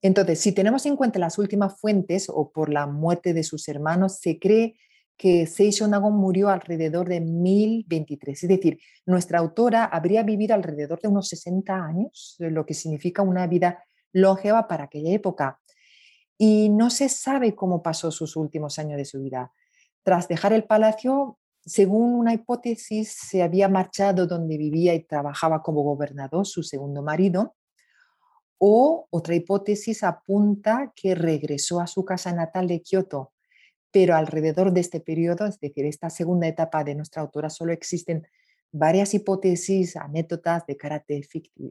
Entonces, si tenemos en cuenta las últimas fuentes o por la muerte de sus hermanos, se cree que Seisho Nagon murió alrededor de 1023, es decir, nuestra autora habría vivido alrededor de unos 60 años, lo que significa una vida longeva para aquella época. Y no se sabe cómo pasó sus últimos años de su vida. Tras dejar el palacio, según una hipótesis, se había marchado donde vivía y trabajaba como gobernador su segundo marido, o otra hipótesis apunta que regresó a su casa natal de Kioto pero alrededor de este periodo, es decir, esta segunda etapa de nuestra autora, solo existen varias hipótesis, anécdotas de carácter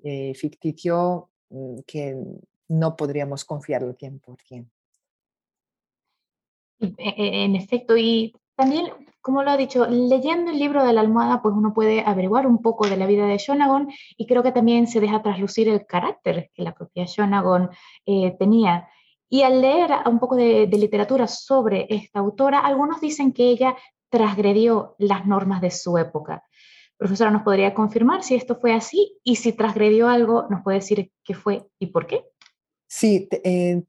eh, ficticio mm, que no podríamos confiar al 100%. E, e, en efecto, y también, como lo ha dicho, leyendo el libro de la almohada, pues uno puede averiguar un poco de la vida de Shonagon y creo que también se deja traslucir el carácter que la propia Shonagon eh, tenía. Y al leer un poco de, literatura sobre esta autora, algunos dicen que ella transgredió las normas de su época. Profesora, ¿nos podría confirmar si esto fue así? Y si transgredió algo, ¿nos puede decir qué fue y por qué? Sí, eh,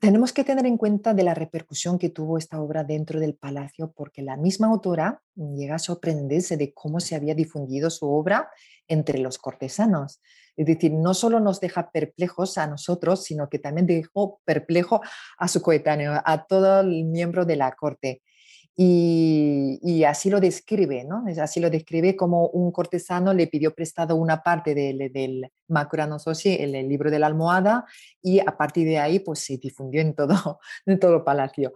tenemos que tener en cuenta de la repercusión que tuvo esta obra dentro del palacio, porque la misma autora llega a sorprenderse de cómo se había difundido su obra entre los cortesanos. Es decir, no solo nos deja perplejos a nosotros, sino que también dejó perplejo a su coetáneo, a todo el miembro de la corte. Y, así lo describe, ¿no? Así lo describe como un cortesano le pidió prestado una parte del, del Macurano Sosi, el, el, libro de la almohada, y a partir de ahí pues se difundió en todo, en todo el palacio.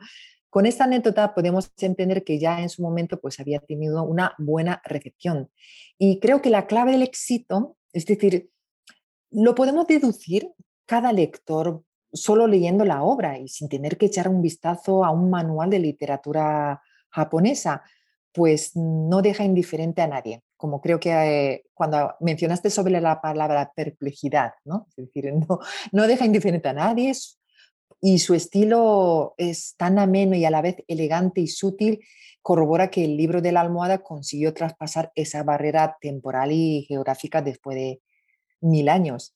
Con esta anécdota podemos entender que ya en su momento pues había tenido una buena recepción. Y creo que la clave del éxito, es decir, lo podemos deducir cada lector solo leyendo la obra y sin tener que echar un vistazo a un manual de literatura japonesa, pues no deja indiferente a nadie. Como creo que eh, cuando mencionaste sobre la palabra perplejidad, ¿no? Es decir, no, no deja indiferente a nadie y su estilo es tan ameno y a la vez elegante y sutil, corrobora que el libro de la almohada consiguió traspasar esa barrera temporal y geográfica después de mil años.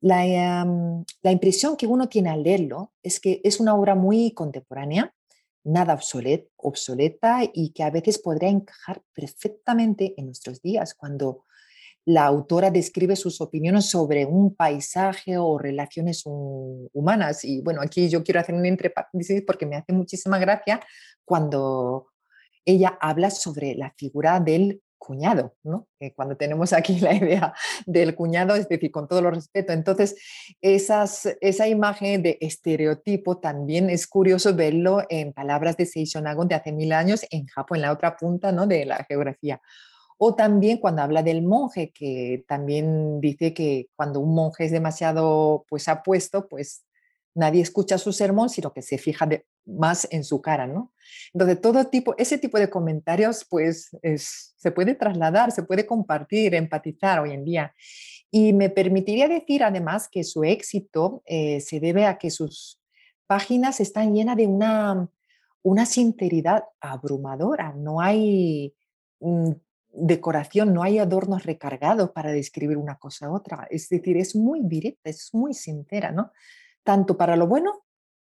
La, em, la impresión que uno tiene al leerlo es que es una obra muy contemporánea, nada obsoleta y que a veces podría encajar perfectamente en nuestros días cuando la autora describe sus opiniones sobre un paisaje o relaciones humanas. Y bueno, aquí yo quiero hacer un entre porque me hace muchísima gracia cuando ella habla sobre la figura del cuñado, ¿no? cuando tenemos aquí la idea del cuñado, es decir, con todo lo respeto. Entonces, esa imagen de estereotipo también es curioso verlo en palabras de Seishonagon de hace mil años en Japón, en la otra punta ¿no? de la geografía. O también cuando habla del monje, que también dice que cuando un monje es demasiado pues apuesto, pues nadie escucha su sermón, sino que se fija más en su cara, ¿no? Entonces, todo tipo, ese tipo de comentarios, pues, se puede trasladar, se puede compartir, empatizar hoy en día. Y me permitiría decir, además, que su éxito eh, se debe a que sus páginas están llenas de una, una sinceridad abrumadora. No hay mm, decoración, no hay adornos recargados para describir una cosa u otra. Es decir, es muy directa, es muy sincera, ¿no? Tanto para lo bueno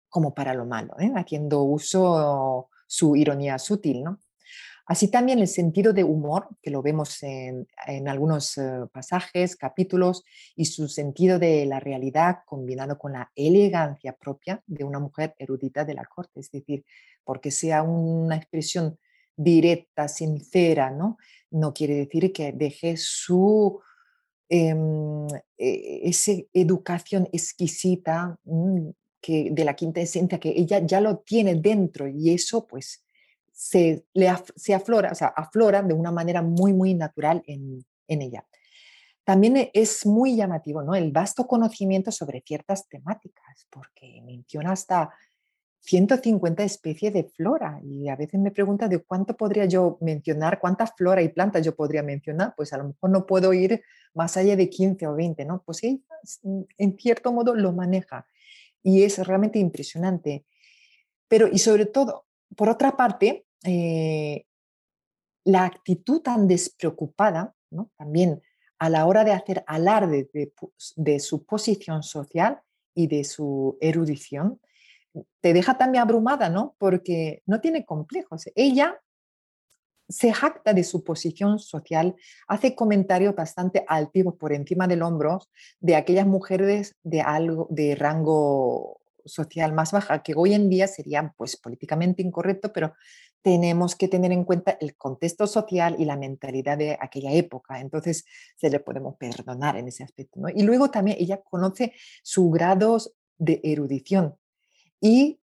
como para lo malo, ¿eh? haciendo uso su ironía sutil. ¿no? Así también el sentido de humor, que lo vemos en, algunos eh, pasajes, capítulos, y su sentido de la realidad combinado con la elegancia propia de una mujer erudita de la corte, es decir, porque sea una expresión directa, sincera, ¿no? No quiere decir que deje su Em, e, esa educación exquisita mm, que, de la quinta esencia que ella ya lo tiene dentro y eso pues se, le se aflora, o sea, de una manera muy, muy natural en, en ella. También e, es muy llamativo ¿no? el vasto conocimiento sobre ciertas temáticas, porque menciona hasta 150 especies de flora y a veces me pregunta de cuánto podría yo mencionar, cuántas flora y plantas yo podría mencionar, pues a lo mejor no puedo ir más allá de 15 o 20, ¿no? Pues ella mm, en cierto modo lo maneja y es realmente impresionante. Pero y sobre todo, por otra parte, eh, la actitud tan despreocupada, ¿no? También a la hora de hacer alarde de, de su posición social y de su erudición, te deja también abrumada, ¿no? Porque no tiene complejos. Ella se jacta de su posición social, hace comentarios bastante altivos por encima del hombro de aquellas mujeres de algo de rango social más baja, que hoy en día serían pues políticamente incorrecto, pero tenemos que tener en cuenta el contexto social y la mentalidad de aquella época. Entonces, se le podemos perdonar en ese aspecto. Y luego también ella conoce sus grados de erudición y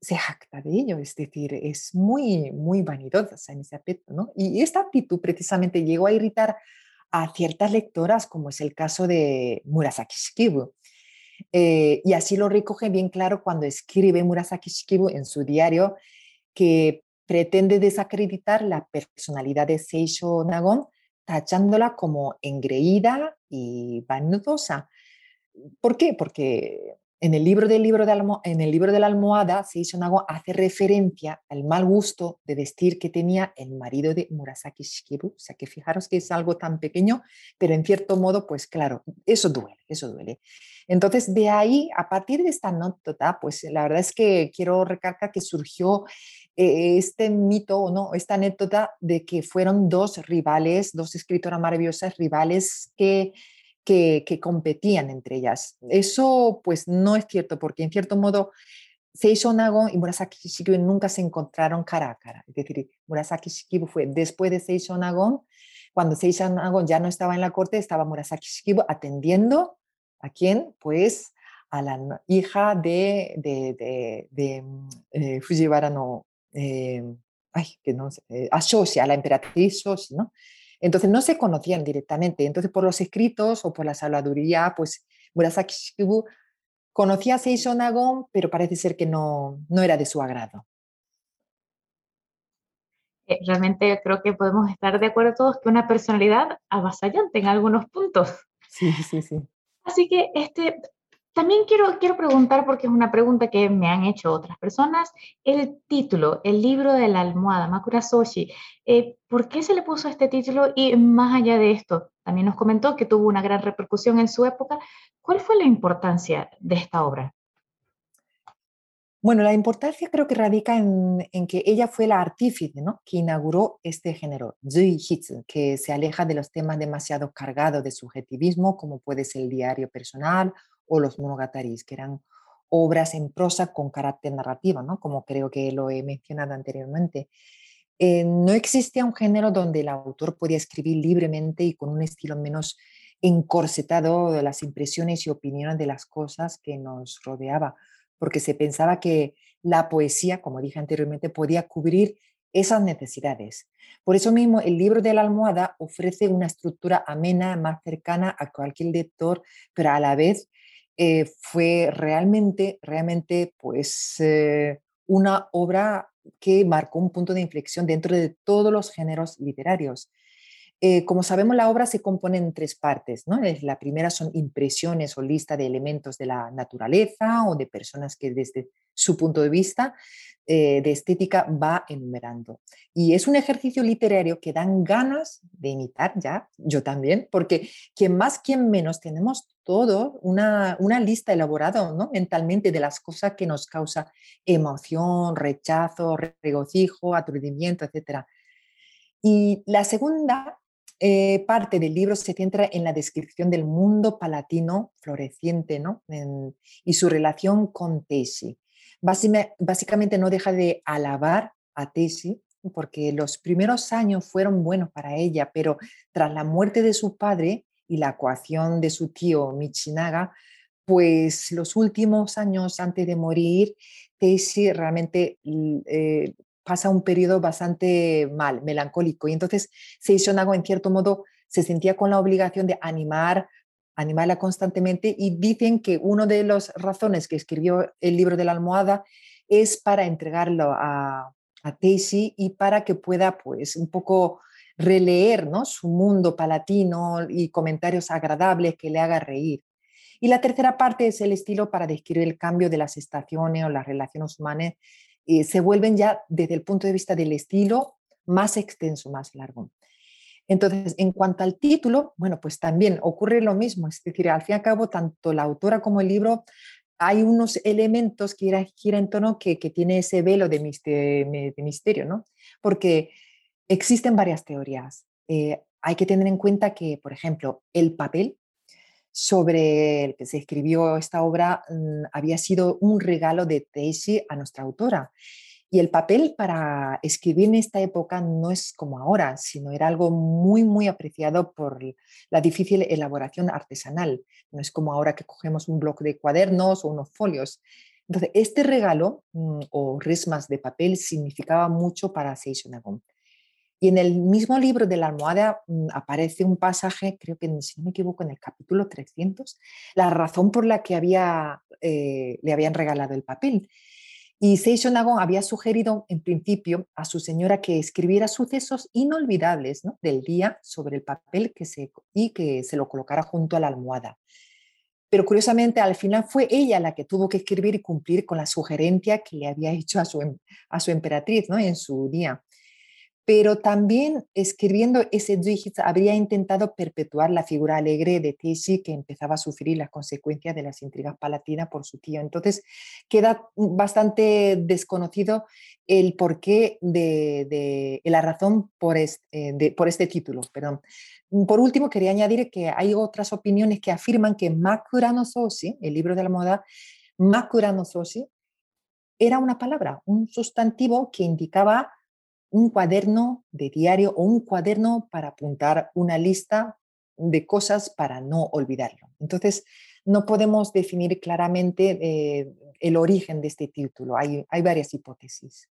se jacta de ello, es decir, es muy, muy vanidosa en ese aspecto, ¿no? Y esta actitud precisamente llegó a irritar a ciertas lectoras, como es el caso de Murasaki Shikibu. Eh, y así lo recoge bien claro cuando escribe Murasaki Shikibu en su diario que pretende desacreditar la personalidad de Seisho Nagon, tachándola como engreída y vanidosa. ¿Por qué? Porque en el libro del libro de, en el libro de la almohada, Seishonagon hace referencia al mal gusto de vestir que tenía el marido de Murasaki Shikibu. O sea que fijaros que es algo tan pequeño, pero en cierto modo, pues claro, eso duele, eso duele. Entonces, de ahí, a partir de esta anécdota, pues la verdad es que quiero recalcar que surgió eh, este mito, o no, esta anécdota de que fueron dos rivales, dos escritoras maravillosas rivales que que, competían entre ellas. Eso pues no es cierto, porque en cierto modo Seisho Nagon y Murasaki Shikibu nunca se encontraron cara a cara. Es decir, Murasaki Shikibu fue después de Seisho Nagon, cuando Seisho Nagon ya no estaba en la corte, estaba Murasaki Shikibu atendiendo a quién? Pues a la hija de, de, de, eh, Fujiwara no, eh, ay, que no eh, a Shoshi, a la emperatriz Shoshi, ¿no? Entonces no se conocían directamente. Entonces por los escritos o por la salvaduría, pues Murasaki Shikibu conocía a Seisho Nagon, pero parece ser que no, no era de su agrado. Eh, realmente creo que podemos estar de acuerdo todos que una personalidad avasallante en algunos puntos. Sí, sí, sí. Así que este, también quiero, quiero preguntar, porque es una pregunta que me han hecho otras personas, el título, el libro de la almohada, Makura Soshi, eh, ¿por qué se le puso este título? Y más allá de esto, también nos comentó que tuvo una gran repercusión en su época. ¿Cuál fue la importancia de esta obra? Bueno, la importancia creo que radica en, en que ella fue la artífice ¿no? que inauguró este género, Zui Hitsu, que se aleja de los temas demasiado cargados de subjetivismo, como puede ser el diario personal o los monogataris, que eran obras en prosa con carácter narrativo, ¿no? como creo que lo he mencionado anteriormente. Eh, no existía un género donde el autor podía escribir libremente y con un estilo menos encorsetado de las impresiones y opiniones de las cosas que nos rodeaba, porque se pensaba que la poesía, como dije anteriormente, podía cubrir esas necesidades. Por eso mismo el libro de la almohada ofrece una estructura amena, más cercana a cualquier lector, pero a la vez eh, fue realmente, realmente, pues, eh, una obra que marcó un punto de inflexión dentro de todos los géneros literarios. Eh, como sabemos, la obra se compone en tres partes. ¿no? La primera son impresiones o lista de elementos de la naturaleza o de personas que desde su punto de vista de estética va enumerando. Y es un ejercicio literario que dan ganas de imitar ya, yo también, porque quien más, quien menos, tenemos todo una, una lista elaborada ¿no? mentalmente de las cosas que nos causa emoción, rechazo, regocijo, aturdimiento, etc. Y la segunda eh, parte del libro se centra en la descripción del mundo palatino floreciente ¿no? y su relación con Tesi básicamente no deja de alabar a Tesi porque los primeros años fueron buenos para ella, pero tras la muerte de su padre y la coacción de su tío Michinaga, pues los últimos años antes de morir, Tesi realmente eh, pasa un periodo bastante mal, melancólico. Y entonces Seishonago, en cierto modo, se sentía con la obligación de animar animarla constantemente y dicen que una de las razones que escribió el libro de la almohada es para entregarlo a, a y para que pueda pues un poco releer ¿no? su mundo palatino y comentarios agradables que le haga reír. Y la tercera parte es el estilo para describir el cambio de las estaciones o las relaciones humanas. y se vuelven ya desde el punto de vista del estilo más extenso, más largo. Entonces, en cuanto al título, bueno, pues también ocurre lo mismo, es decir, al fin y al cabo, tanto la autora como el libro, hay unos elementos que gira, en torno que, que tiene ese velo de, misterio, ¿no? Porque existen varias teorías. Eh, hay que tener en cuenta que, por ejemplo, el papel sobre el que se escribió esta obra mm, había sido un regalo de Teishi a nuestra autora. Y el papel para escribir en esta época no es como ahora, sino era algo muy, muy apreciado por la difícil elaboración artesanal. No es como ahora que cogemos un bloque de cuadernos o unos folios. Entonces, este regalo mm, o resmas de papel significaba mucho para Seishonagon. Y en el mismo libro de la almohada mm, aparece un pasaje, creo que si no me equivoco, en el capítulo 300, la razón por la que eh, le habían regalado el papel. Y Seisho Nagon había sugerido en principio a su señora que escribiera sucesos inolvidables del día sobre el papel se, y que se lo colocara junto a la almohada. pero curiosamente al final fue ella la que tuvo que escribir y cumplir con la sugerencia que le había hecho a su, em, a su emperatriz ¿no? en su día pero también escribiendo ese Dwight habría intentado perpetuar la figura alegre de Teshi que empezaba a sufrir las consecuencias de las intrigas palatinas por su tío. Entonces queda bastante desconocido el porqué de, la razón por este, de, por este título. Perdón. Por último, quería añadir que hay otras opiniones que afirman que Makura no Soshi, el libro de la moda, Makura no Soshi, era una palabra, un sustantivo que indicaba un cuaderno de diario o un cuaderno para apuntar una lista de cosas para no olvidarlo. Entonces, no podemos definir claramente eh, el origen de este título. Hay, hay, varias hipótesis.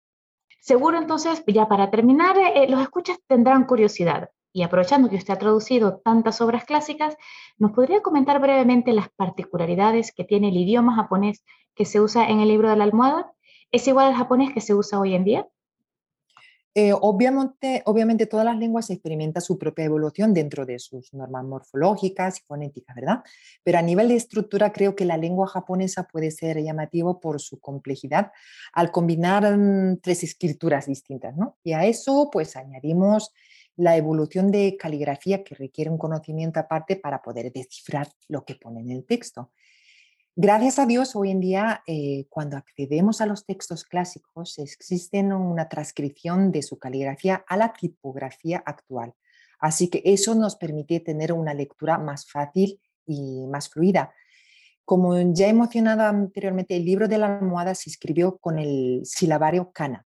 Seguro entonces, ya para terminar, eh, los escuchas tendrán curiosidad. Y aprovechando que usted ha traducido tantas obras clásicas, ¿nos podría comentar brevemente las particularidades que tiene el idioma japonés que se usa en el libro de la almohada? ¿Es igual al japonés que se usa hoy en día? Eh, obviamente, obviamente todas las lenguas experimentan su propia evolución dentro de sus normas morfológicas y fonéticas, ¿verdad? Pero a nivel de estructura creo que la lengua japonesa puede ser llamativo por su complejidad al combinar mm, tres escrituras distintas, ¿no? Y a eso pues añadimos la evolución de caligrafía que requiere un conocimiento aparte para poder descifrar lo que pone en el texto. Gracias a Dios, hoy en día, eh, cuando accedemos a los textos clásicos, existe una transcripción de su caligrafía a la tipografía actual. Así que eso nos permite tener una lectura más fácil y más fluida. Como ya he mencionado anteriormente, el libro de la almohada se escribió con el silabario kana,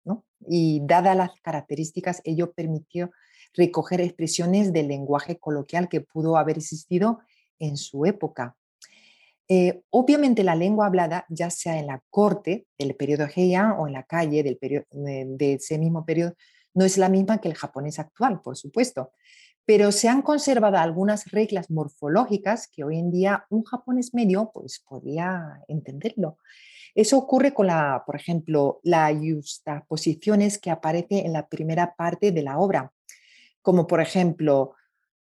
y dadas las características, ello permitió recoger expresiones del lenguaje coloquial que pudo haber existido en su época. Eh, obviamente la lengua hablada, ya sea en la corte del periodo Heian o en la calle del periodo, de, ese mismo periodo, no es la misma que el japonés actual, por supuesto, pero se han conservado algunas reglas morfológicas que hoy en día un japonés medio pues podría entenderlo. Eso ocurre con la, por ejemplo, la posiciones que aparece en la primera parte de la obra, como por ejemplo,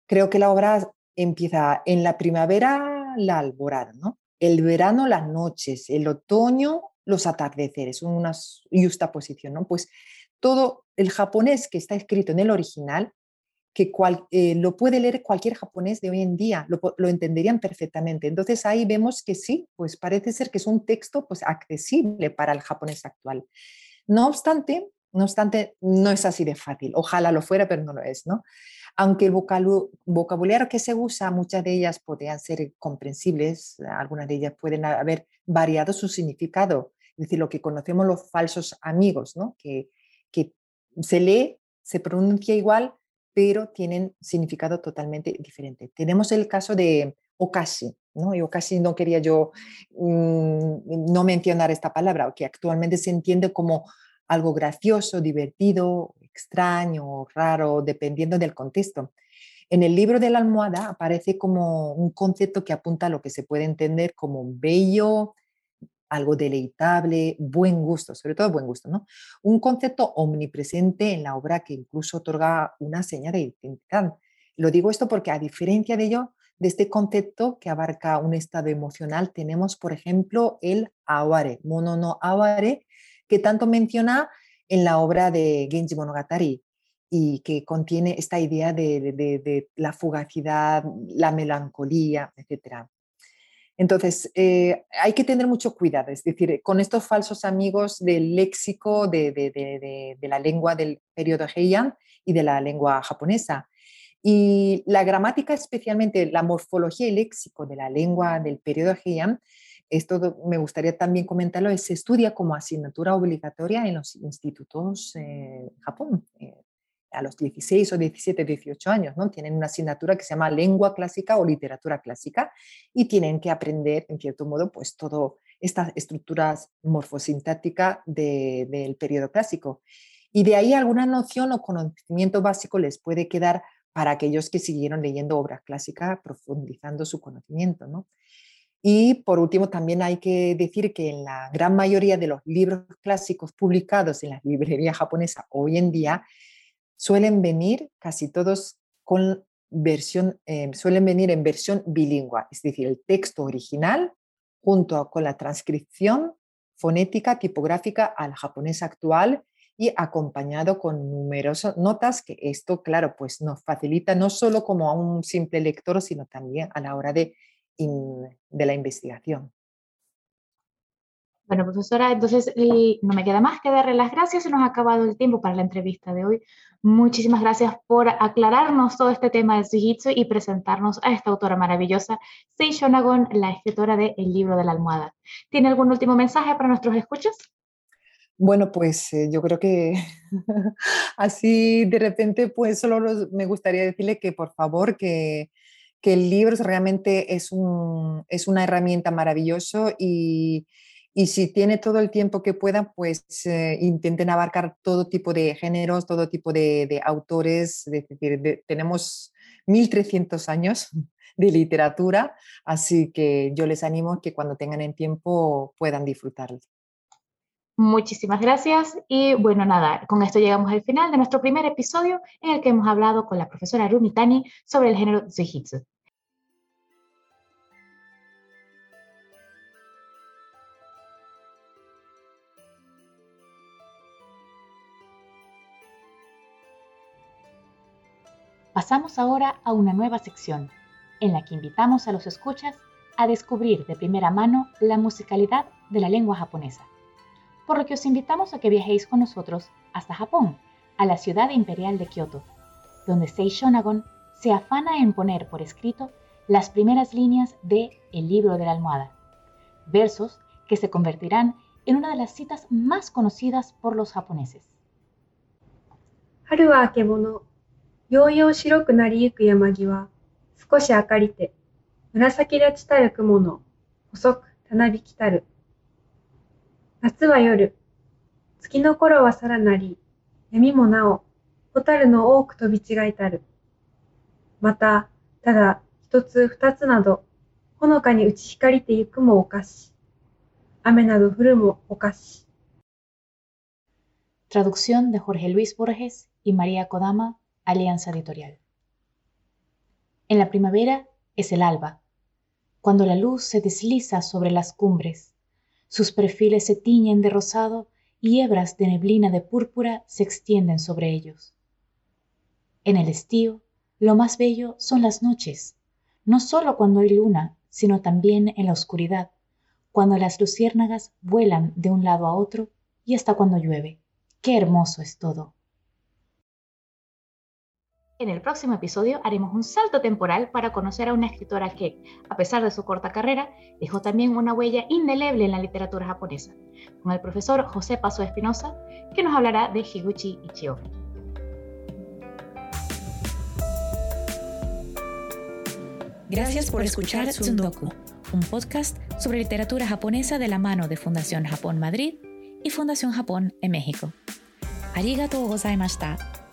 creo que la obra empieza en la primavera la alborada, ¿no? El verano las noches, el otoño los atardeceres, una posición, ¿no? Pues todo el japonés que está escrito en el original, que eh, lo puede leer cualquier japonés de hoy en día, lo, lo, entenderían perfectamente. Entonces ahí vemos que sí, pues parece ser que es un texto pues accesible para el japonés actual. No obstante, no obstante, no es así de fácil. Ojalá lo fuera, pero no lo es, ¿no? Aunque el vocabulario que se usa, muchas de ellas podrían ser comprensibles, algunas de ellas pueden haber variado su significado, es decir, lo que conocemos los falsos amigos, ¿no? que, que se lee, se pronuncia igual, pero tienen significado totalmente diferente. Tenemos el caso de Okashi, ¿no? Y Okashi no quería yo mm, no mencionar esta palabra, que actualmente se entiende como algo gracioso, divertido, extraño, raro, dependiendo del contexto. En el libro de la almohada aparece como un concepto que apunta a lo que se puede entender como bello, algo deleitable, buen gusto, sobre todo buen gusto, ¿no? Un concepto omnipresente en la obra que incluso otorga una señal de identidad. Lo digo esto porque a diferencia de ello, de este concepto que abarca un estado emocional, tenemos, por ejemplo, el aware, mono no aware, que tanto menciona en la obra de Genji Monogatari y que contiene esta idea de, la fugacidad, la melancolía, etc. Entonces, eh, hay que tener mucho cuidado, es decir, con estos falsos amigos del léxico de, la lengua del periodo Heian y de la lengua japonesa. Y la gramática, especialmente la morfología y léxico de la lengua del periodo Heian, esto me gustaría también comentarlo, se estudia como asignatura obligatoria en los institutos en Japón. Eh, a los 16 o 17, 18 años, ¿no? Tienen una asignatura que se llama lengua clásica o literatura clásica y tienen que aprender, en cierto modo, pues todo estas estructuras morfosintácticas del periodo clásico. Y de ahí alguna noción o conocimiento básico les puede quedar para aquellos que siguieron leyendo obras clásicas, profundizando su conocimiento, ¿no? Y por último, también hay que decir que en la gran mayoría de los libros clásicos publicados en las librerías japonesas hoy en día suelen venir casi todos con versión, eh, suelen venir en versión bilingüe, es decir, el texto original junto con la transcripción fonética tipográfica al japonés actual y acompañado con numerosas notas que esto, claro, pues nos facilita no solo como a un simple lector, sino también a la hora de, de la investigación. Bueno, profesora, entonces no me queda más que darle las gracias. Se nos ha acabado el tiempo para la entrevista de hoy. Muchísimas gracias por aclararnos todo este tema del Sujitsu y presentarnos a esta autora maravillosa, Sei Shonagon, la escritora de El libro de la almohada. ¿Tiene algún último mensaje para nuestros escuchas? Bueno, pues eh, yo creo que así de repente, pues solo me gustaría decirle que por favor, que, que el libro realmente es, un, es una herramienta maravillosa y, y si tiene todo el tiempo que puedan, pues eh, intenten abarcar todo tipo de géneros, todo tipo de, autores. Es decir, tenemos 1300 años de literatura, así que yo les animo que cuando tengan el tiempo puedan disfrutarlo. Muchísimas gracias y bueno, nada, con esto llegamos al final de nuestro primer episodio en el que hemos hablado con la profesora Rumitani sobre el género Zujitsu. Pasamos ahora a una nueva sección, en la que invitamos a los escuchas a descubrir de primera mano la musicalidad de la lengua japonesa Por lo que os invitamos a que viajéis con nosotros hasta Japón, a la ciudad imperial de Kioto, donde Sei Shonagon se afana en poner por escrito las primeras líneas de El libro de la almohada, versos que se convertirán en una de las citas más conocidas por los japoneses. ようよう白くなりゆく山際、少し明かりて、紫立ちたる雲の、細くたなびきたる。 夏は夜、月の頃はさらなり、闇もなお、蛍の多く飛び違いたる。また、ただ、一つ二つなど、ほのかに打ち光ってゆくもおかし。雨など降るもおかし。Traducción de Jorge Luis Borges y María Kodama Alianza Editorial. En la primavera es el alba, cuando la luz se desliza sobre las cumbres, sus perfiles se tiñen de rosado y hebras de neblina de púrpura se extienden sobre ellos. En el estío, lo más bello son las noches, no solo cuando hay luna, sino también en la oscuridad, cuando las luciérnagas vuelan de un lado a otro y hasta cuando llueve. Qué hermoso es todo. En el próximo episodio haremos un salto temporal para conocer a una escritora que, a pesar de su corta carrera, dejó también una huella indeleble en la literatura japonesa, con el profesor José Paso Espinosa, que nos hablará de Higuchi Ichio. Gracias por escuchar Tsundoku, un podcast sobre literatura japonesa de la mano de Fundación Japón Madrid y Fundación Japón en México. Arigatou gozaimashita.